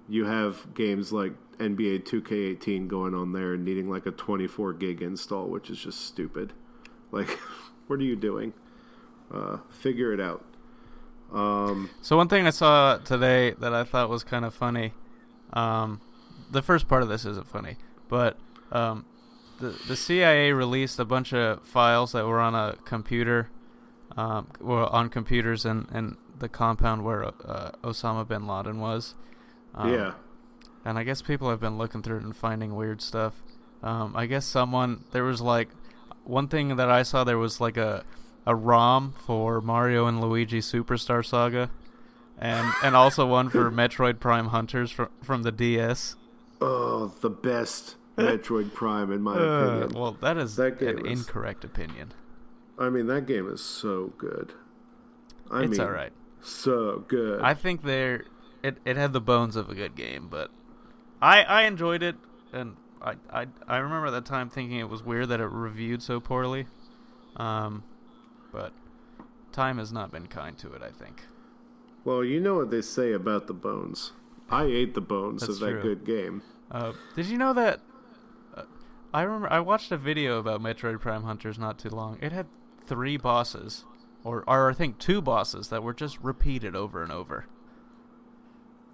you have games like NBA 2K18 going on there and needing like a 24 gig install, which is just stupid. Like, what are you doing? Uh, figure it out. Um, So one thing I saw today that I thought was kind of funny, um, the first part of this isn't funny, but um, the the CIA released a bunch of files that were on a computer, um, were on computers in, in the compound where uh, Osama bin Laden was. Um, yeah. and I guess people have been looking through it and finding weird stuff. Um, I guess someone there was like one thing that I saw there was like a a ROM for Mario and Luigi Superstar Saga, and and also one for Metroid Prime Hunters from from the DS. Oh, the best Metroid Prime, in my Uh, opinion. well, that is That an is- incorrect opinion. I mean, that game is so good. I it's mean, all right. So good. I think there it it had the bones of a good game, but I I enjoyed it, and I I I remember at that time thinking it was weird that it reviewed so poorly. Um, but time has not been kind to it. I think. well, you know what they say about the bones. I ate the bones That's of that true. good game. Uh, did you know that? I remember I watched a video about Metroid Prime Hunters not too long. It had three bosses, or or I think two bosses that were just repeated over and over.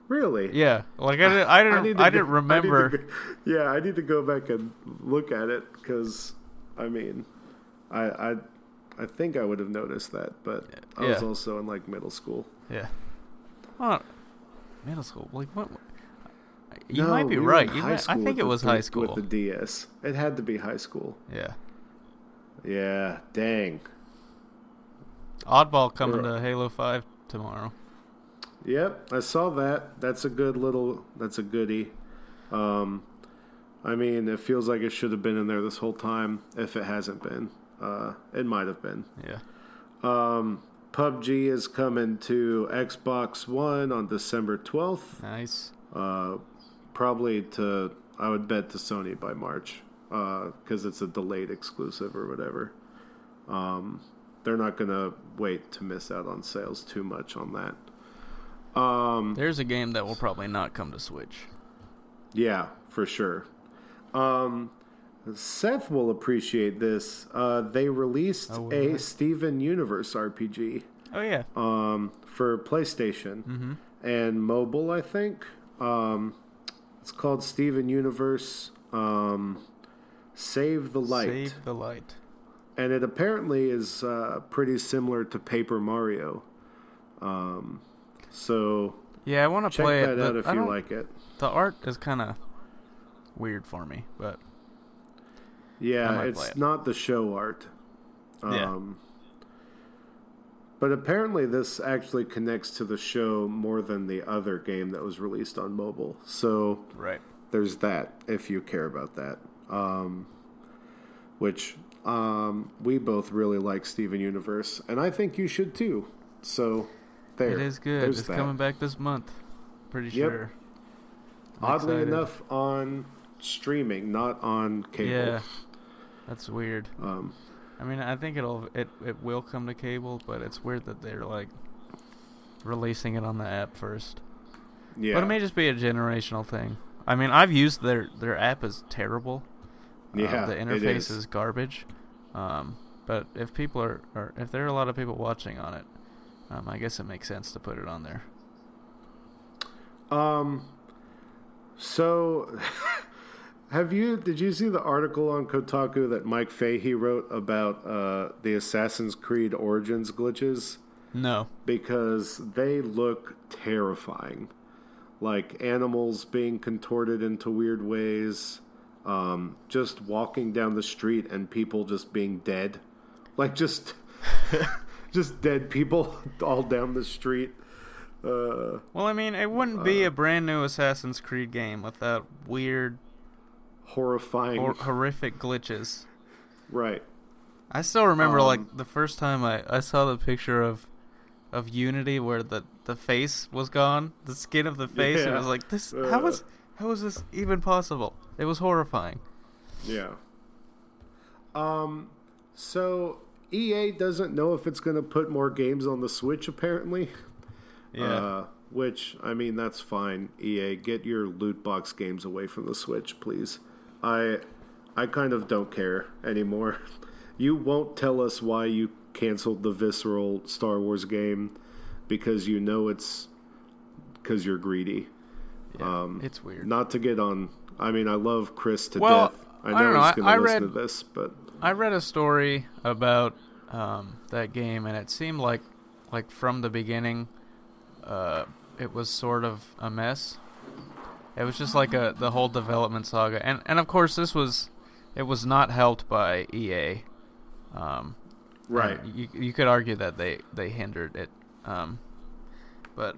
Really? Yeah, like I didn't, I didn't, I, I didn't go- I remember. go- yeah, I need to go back and look at it because, I mean, I, I, I think I would have noticed that, but I was also in like middle school. Yeah. Well, middle school. Like what? You No, might be we right. Might, I think it was three- high school. with the DS. It had to be high school. yeah. Yeah, dang. Oddball coming to Halo Five tomorrow. Yep, I saw that. That's a good little. That's a goodie. Um, I mean, it feels like it should have been in there this whole time. If it hasn't been, uh, it might have been. Yeah. Um, PUBG is coming to Xbox One on December twelfth. Nice. Uh, probably to I would bet to Sony by March because it's a delayed exclusive or whatever. Um, they're not gonna wait to miss out on sales too much on that. Um, There's a game that will probably not come to Switch. Yeah, for sure. Um, Seth will appreciate this. Uh, they released Oh, a they? Steven Universe RPG Oh yeah. um, for PlayStation Mm-hmm. and mobile, I think. Um, it's called Steven Universe um, Save the Light. Save the light. And it apparently is uh, pretty similar to Paper Mario. Um, so Yeah, I want to check play that it. out if I you like it. The art is kind of weird for me, but Yeah, it's it. not the show art. Yeah. But apparently, this actually connects to the show more than the other game that was released on mobile. So right. there's that if you care about that. Um, which um, we both really like Steven Universe, and I think you should too. So there, It is good. There's It's that. coming back this month. Pretty Yep. sure. I'm Oddly excited. enough, on streaming, not on cable. Yeah. That's weird. Um, I mean, I think it'll it it will come to cable, but it's weird that they're like releasing it on the app first. yeah. But it may just be a generational thing. I mean, I've used their their app is terrible. Uh, Yeah, the interface is. is garbage. Um, but if people are, or if there are a lot of people watching on it, um, I guess it makes sense to put it on there. Um. So, have you? Did you see the article on Kotaku that Mike Fahey wrote about uh, the Assassin's Creed Origins glitches? No. Because they look terrifying, like animals being contorted into weird ways. Um, just walking down the street and people just being dead, like just, just dead people all down the street. Uh, Well, I mean, it wouldn't be a brand new Assassin's Creed game without weird horrifying. or horrific glitches. right. I still remember Um, like the first time I, I saw the picture of of Unity where the, the face was gone, the skin of the face. It Yeah. was like this. how Uh. was how was this even possible? It was horrifying. Yeah. Um. So EA doesn't know if it's going to put more games on the Switch. Apparently. Yeah. Uh, which I mean, that's fine. EA, get your loot box games away from the Switch, please. I, I kind of don't care anymore. You won't tell us why you canceled the visceral Star Wars game because you know it's because you're greedy. yeah. um, it's weird. Not to get on. I mean, I love Chris to Well, death. I I know know, he's going to listen read- to this, but I read a story about um, that game, and it seemed like like from the beginning, uh, it was sort of a mess. It was just like a the whole development saga, and and of course this was it was not helped by EA. Um, right. You you could argue that they they hindered it, um, but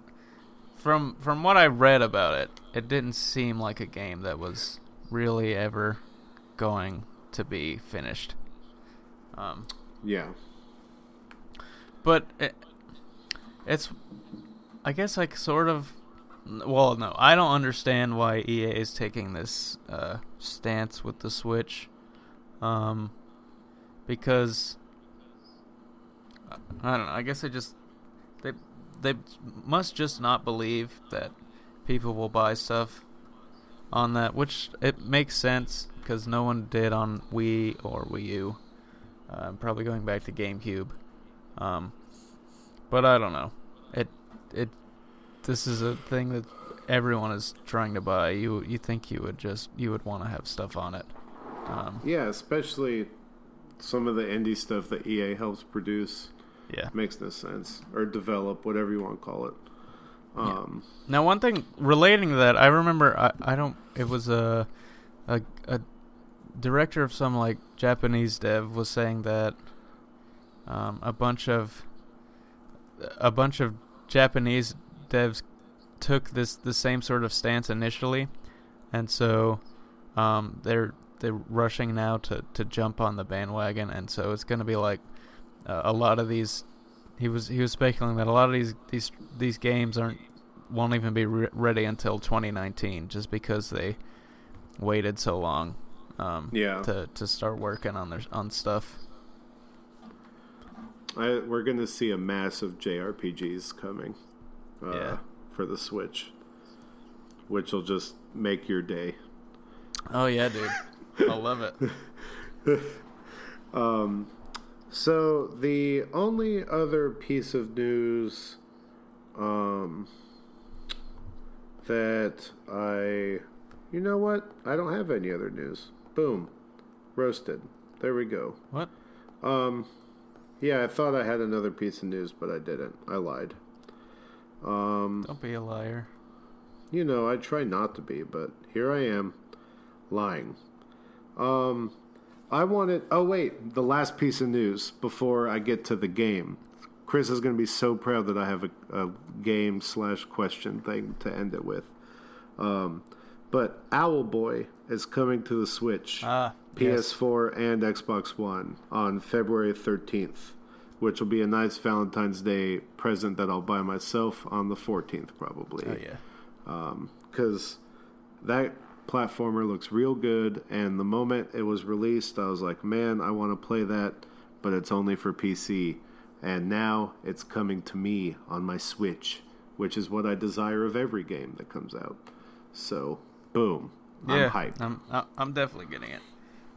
from from what I read about it, it didn't seem like a game that was really ever going to be finished. Um, Yeah. but it, it's, I guess like sort of, well, no, I don't understand why EA is taking this uh, stance with the Switch, um, because I don't know. I guess they just they they must just not believe that people will buy stuff on that, which it makes sense because no one did on Wii or Wii U. Uh, probably going back to GameCube. Um, but I don't know. It it this is a thing that everyone is trying to buy, you you think you would just you would want to have stuff on it. Um, Yeah, especially some of the indie stuff that EA helps produce yeah. makes no sense or develop, whatever you want to call it. Um, Now, one thing relating to that, I remember I, I don't. It was a, a a director of some like Japanese dev was saying that um, a bunch of a bunch of Japanese devs took this the same sort of stance initially, and so um, they're they're rushing now to, to jump on the bandwagon, and so it's going to be like uh, a lot of these. He was he was speculating that a lot of these these these games aren't won't even be re- ready until 2019, just because they waited so long um, Yeah. to to start working on their on stuff. I, we're going to see a mass of JRPGs coming uh, Yeah. for the Switch, which will just make your day. Oh yeah, dude, I love it. Um, so the only other piece of news um, that I, you know what? I don't have any other news. Boom, roasted. There we go. What? Um, yeah, I thought I had another piece of news, but I didn't. I lied. Um, Don't be a liar. you know, I try not to be, but here I am, lying. Um, I wanted. Oh wait, the last piece of news before I get to the game. Chris is going to be so proud that I have a, a game slash question thing to end it with. Um, but Owlboy is coming to the Switch, Ah. PS4, and Xbox One on February 13th, which will be a nice Valentine's Day present that I'll buy myself on the 14th, probably Oh yeah. Um, because that platformer looks real good. And the moment it was released, I was like, man, I want to play that, but it's only for PC. And now it's coming to me on my Switch, which is what I desire of every game that comes out. So, boom, yeah, I'm hyped. I'm I'm definitely getting it.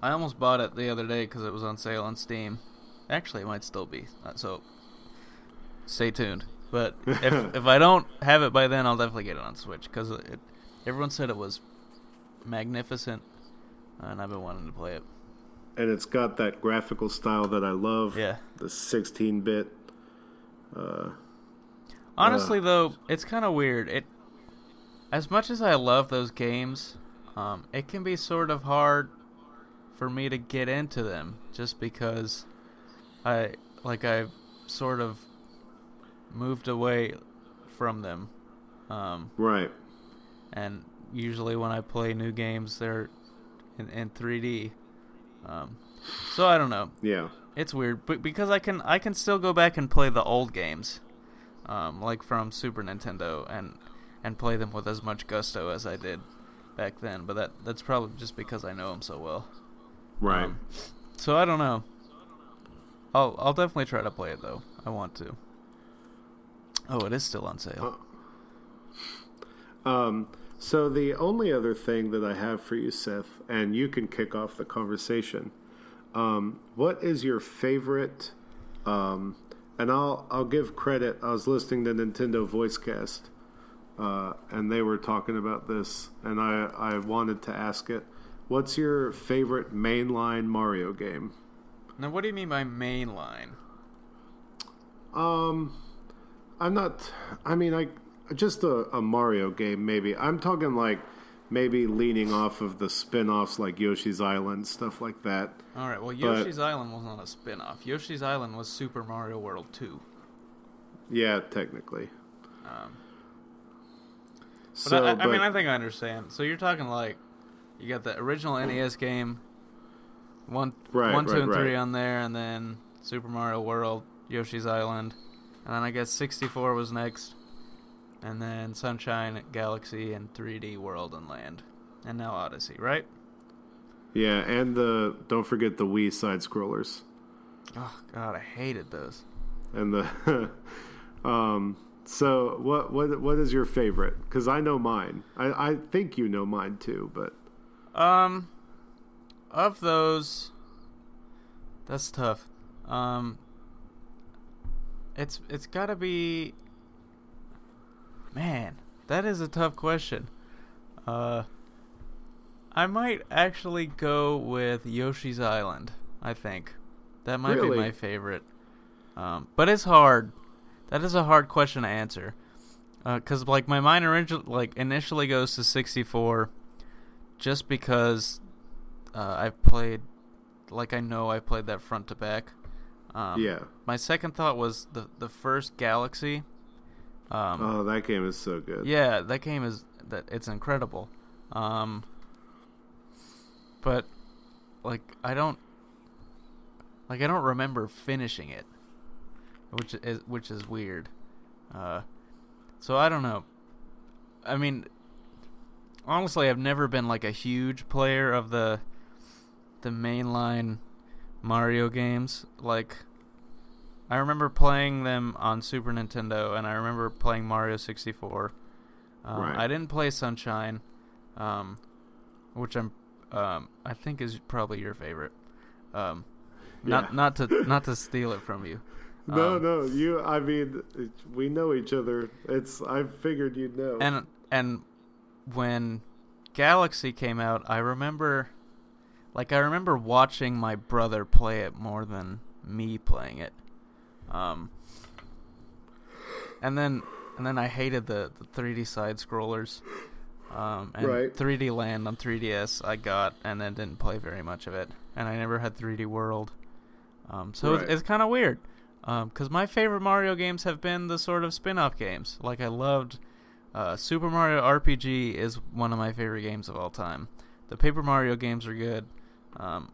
I almost bought it the other day because it was on sale on Steam. Actually, it might still be. uh, So, stay tuned. But if if I don't have it by then, I'll definitely get it on Switch because. Everyone said it was magnificent, and I've been wanting to play it. and it's got that graphical style that I love. Yeah. the 16-bit. Honestly, though, it's kind of weird. It, as much as I love those games, um, it can be sort of hard for me to get into them, just because I like I've sort of moved away from them, um, Right. and usually when I play new games, they're in, in 3D. Um, so I don't know Yeah. it's weird, but because I can I can still go back and play the old games, um, like from Super Nintendo, and and play them with as much gusto as I did back then. But that that's probably just because I know them so well. Right. Um, so I don't know. I'll I'll definitely try to play it though. I want to. Oh, it is still on sale. Um, so the only other thing that I have for you, Seth, and you can kick off the conversation. Um, what is your favorite? Um, and I'll I'll give credit. I was listening to Nintendo Voicecast, uh, and they were talking about this, and I I wanted to ask it. What's your favorite mainline Mario game? Now, what do you mean by mainline? Um, I'm not. I mean, I just a, a Mario game. Maybe I'm talking like maybe leaning off of the spin-offs like Yoshi's Island stuff like that. All right. Well, But- Yoshi's Island was not a spin-off. Yoshi's Island was Super Mario World 2. Yeah, technically. Um, But So, I, I but, mean, I think I understand. So you're talking like you got the original NES game, one, Right, one, two, right, and three right. on there, and then Super Mario World, Yoshi's Island, and then I guess 64 was next, and then Sunshine, Galaxy, and 3D World and Land, and now Odyssey, right? yeah, and the don't forget the Wii side scrollers Oh God, I hated those. and the. um. So what what what is your favorite? Because I know mine. I I think you know mine too, but Um, of those, that's tough. Um, it's it's got to be, man. that is a tough question. Uh, I might actually go with Yoshi's Island. I think that might Really? be my favorite. Um, but it's hard. That is a hard question to answer. Because like my mind originally like initially goes to 64, just because uh, I've played, like I know I played that front to back. Um, yeah. My second thought was the the first Galaxy. Um, Oh, that game is so good. yeah, that game is that it's incredible. Um, but like I don't like I don't remember finishing it, which is which is weird. Uh, so I don't know. I mean, honestly, I've never been like a huge player of the the mainline Mario games. Like, I remember playing them on Super Nintendo, and I remember playing Mario 64. Um, Right. I didn't play Sunshine, um, which I'm, um, I think is probably your favorite. Um, not not to not to steal it from you. No, Um, no, you. I mean, we know each other. It's. I figured you'd know. And and when Galaxy came out, I remember, like I remember watching my brother play it more than me playing it. Um, and then and then I hated the, the 3D side scrollers. Um, and Right. 3D Land on 3DS I got and then didn't play very much of it, and I never had 3D World. Um, so Right. it's, it's kind of weird, because my favorite Mario games have been the sort of spin-off games. Like I loved uh, Super Mario RPG is one of my favorite games of all time. The Paper Mario games are good. Um,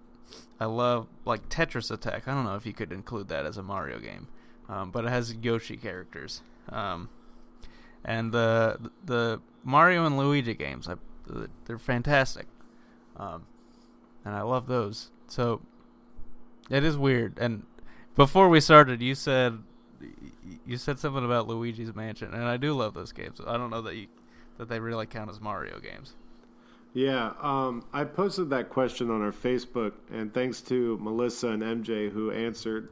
I love like Tetris Attack. I don't know if you could include that as a Mario game, um, but it has Yoshi characters. Um, and the the Mario and Luigi games, I, they're fantastic, um, and I love those. So it is weird. And before we started, you said you said something about Luigi's Mansion, and I do love those games. I don't know that you that they really count as Mario games. Yeah, um, I posted that question on our Facebook, and thanks to Melissa and MJ who answered,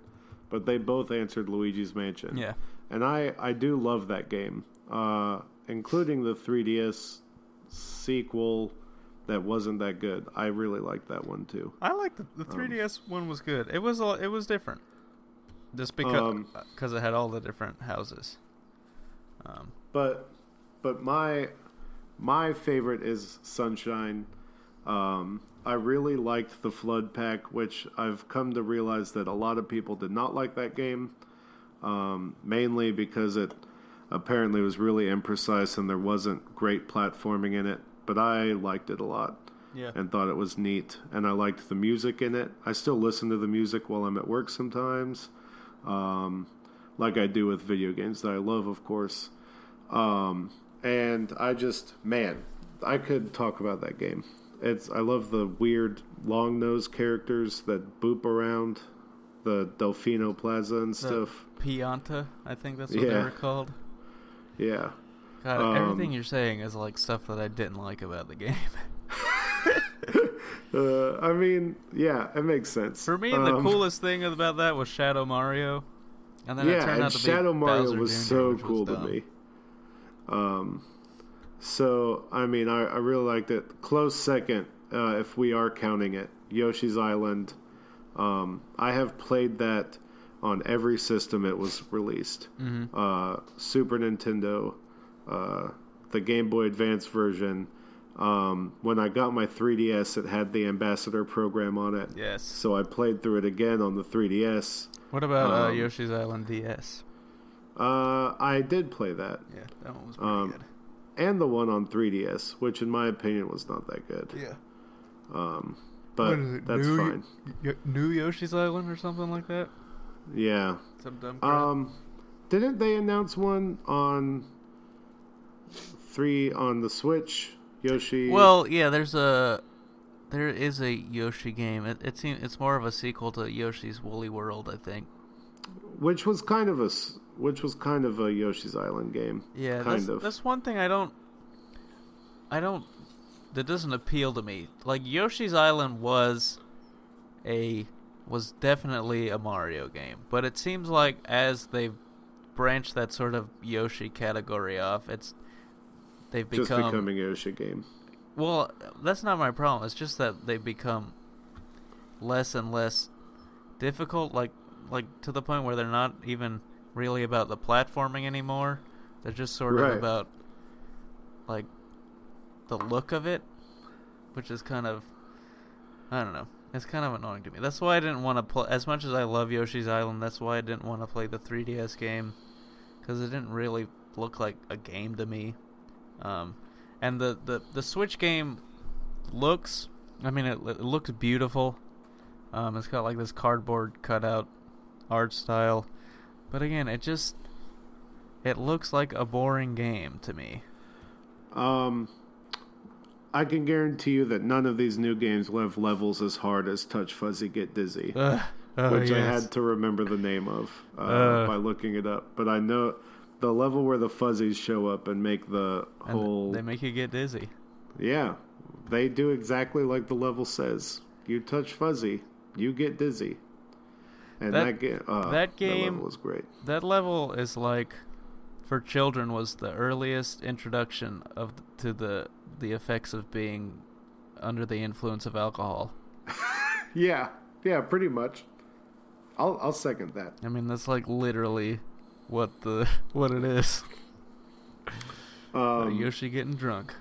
but they both answered Luigi's Mansion. Yeah. and I I do love that game, uh, including the 3DS sequel that wasn't that good. I really liked that one too. I like the the 3DS one was good. It was a, it was different, just because Um, because it had all the different houses. Um, But but my my favorite is Sunshine. Um, I really liked the FLUDD Pack, which I've come to realize that a lot of people did not like that game, um, mainly because it apparently was really imprecise and there wasn't great platforming in it. But I liked it a lot yeah, and thought it was neat, and I liked the music in it. I still listen to the music while I'm at work sometimes, um, like I do with video games that I love, of course. Um, and I just, man, I could talk about that game. It's I love the weird long nosed characters that boop around the Delfino Plaza and stuff. Pianta, I think that's what they were called. Yeah. God, Um, everything you're saying is like stuff that I didn't like about the game. Uh, I mean, yeah, it makes sense. For me, the Um, coolest thing about that was Shadow Mario, and then it yeah, turned and out to Shadow be Mario Bowser was Jr., so which was cool to me. Um, so I mean, I, I really liked it. Close second, uh, if we are counting it, Yoshi's Island. Um, I have played that on every system it was released. Mhm. Uh, Super Nintendo, uh, the Game Boy Advance version. Um, when I got my 3DS, it had the Ambassador program on it. Yes. So I played through it again on the 3DS. What about uh, Um, Yoshi's Island DS? Uh, I did play that. Yeah, that one was pretty Um, good. and the one on 3DS, which in my opinion was not that good. Yeah. Um, but What is it, that's New- fine. Y- New Yoshi's Island or something like that? Yeah. Some dumb crap. Um, didn't they announce one on three on the Switch? Yoshi. well, yeah, there's a there is a Yoshi game. It, it seems it's more of a sequel to Yoshi's Woolly World, I think. Which was kind of a which was kind of a Yoshi's Island game. Yeah, kind that's, of. that's one thing I don't I don't that doesn't appeal to me. Like Yoshi's Island was a was definitely a Mario game, but it seems like as they've branched that sort of Yoshi category off, it's they've become just becoming a Yoshi game. well. That's not my problem. It's just that they've become less and less difficult. Like like to the point where they're not even really about the platforming anymore. They're just sort Right. of about like the look of it, which is kind of I don't know. It's kind of annoying to me. That's why I didn't want to play as much as I love Yoshi's Island. That's why I didn't want to play the 3DS game because it didn't really look like a game to me. Um, and the, the the Switch game looks. I mean, it, it looks beautiful. Um, it's got like this cardboard cutout art style, but again, it just it looks like a boring game to me. Um, I can guarantee you that none of these new games will have levels as hard as Touch Fuzzy Get Dizzy, Ugh. Oh, which I had to remember the name of uh, Uh. by looking it up. But I know the level where the fuzzies show up and make the whole they make you get dizzy. yeah, they do exactly like the level says. You touch Fuzzy, you get dizzy. And That- that, uh, that game- level was great. That level is like for children was the earliest introduction of to the the effects of being under the influence of alcohol. Yeah, yeah, pretty much. I'll I'll second that. I mean, that's like literally what the what it is. Uh, Um, Yoshi getting drunk.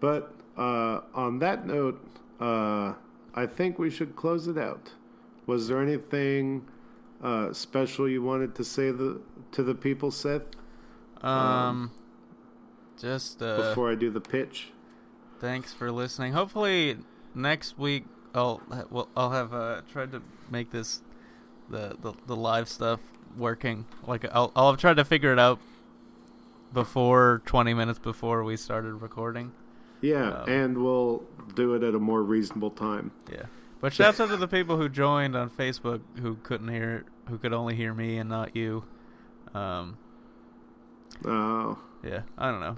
But uh, on that note, uh, I think we should close it out. Was there anything uh, special you wanted to say the, to the people, Seth, Um, just uh, before I do the pitch? thanks for listening. Hopefully next week I'll well I'll have uh, tried to make this the, the the live stuff working. Like I'll I'll have tried to figure it out before 20 minutes before we started recording. Yeah, Um, and we'll do it at a more reasonable time. Yeah. But shouts out to the people who joined on Facebook who couldn't hear who could only hear me and not you. Um Uh, yeah, I don't know.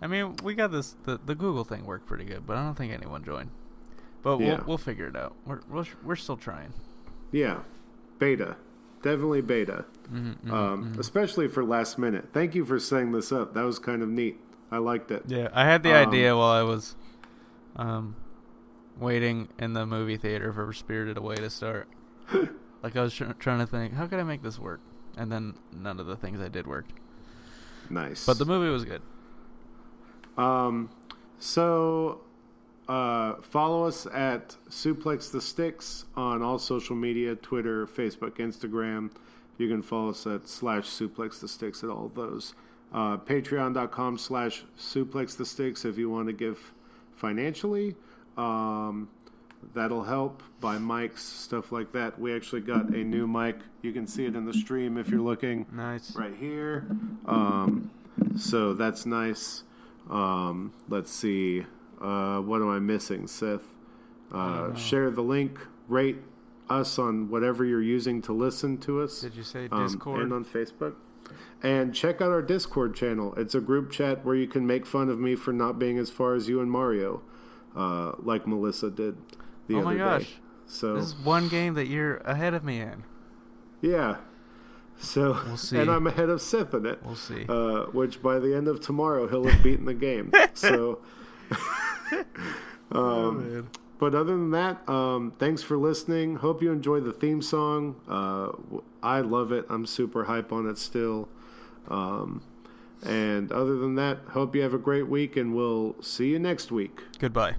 I mean, we got this the the Google thing worked pretty good, but I don't think anyone joined. But Yeah. we'll we'll figure it out. We're we're, we're still trying. yeah, beta. Definitely beta. Mm-hmm, Um, Especially for last minute. Thank you for setting this up. That was kind of neat. I liked it. Yeah, I had the Um, idea while I was um waiting in the movie theater for Spirited Away to start. like I was tr- trying to think, how could I make this work? And then none of the things I did worked. Nice. But the movie was good. Um, so uh, follow us at Suplex the Sticks on all social media Twitter, Facebook, Instagram. You can follow us at slash Suplex the Sticks at all of those. Uh, Patreon.com slash Suplex the Sticks if you want to give financially. Um, that'll help. Buy mics, stuff like that. We actually got a new mic. You can see it in the stream if you're looking Nice. right here. Um, so that's nice. Um, let's see. Uh, what am I missing, Seth? Uh, share the link. Rate us on whatever you're using to listen to us. Did you say um, Discord? and on Facebook. And check out our Discord channel. It's a group chat where you can make fun of me for not being as far as you and Mario, uh, like Melissa did the oh other my gosh. day. So This is one game that you're ahead of me in. yeah. So We'll see. and I'm ahead of Seth in it. We'll see. uh, which by the end of tomorrow he'll have beaten the game. So, Oh, um, but other than that, um, thanks for listening. Hope you enjoy the theme song. Uh, I love it. I'm super hype on it still. Um, and other than that, hope you have a great week, and we'll see you next week. Goodbye.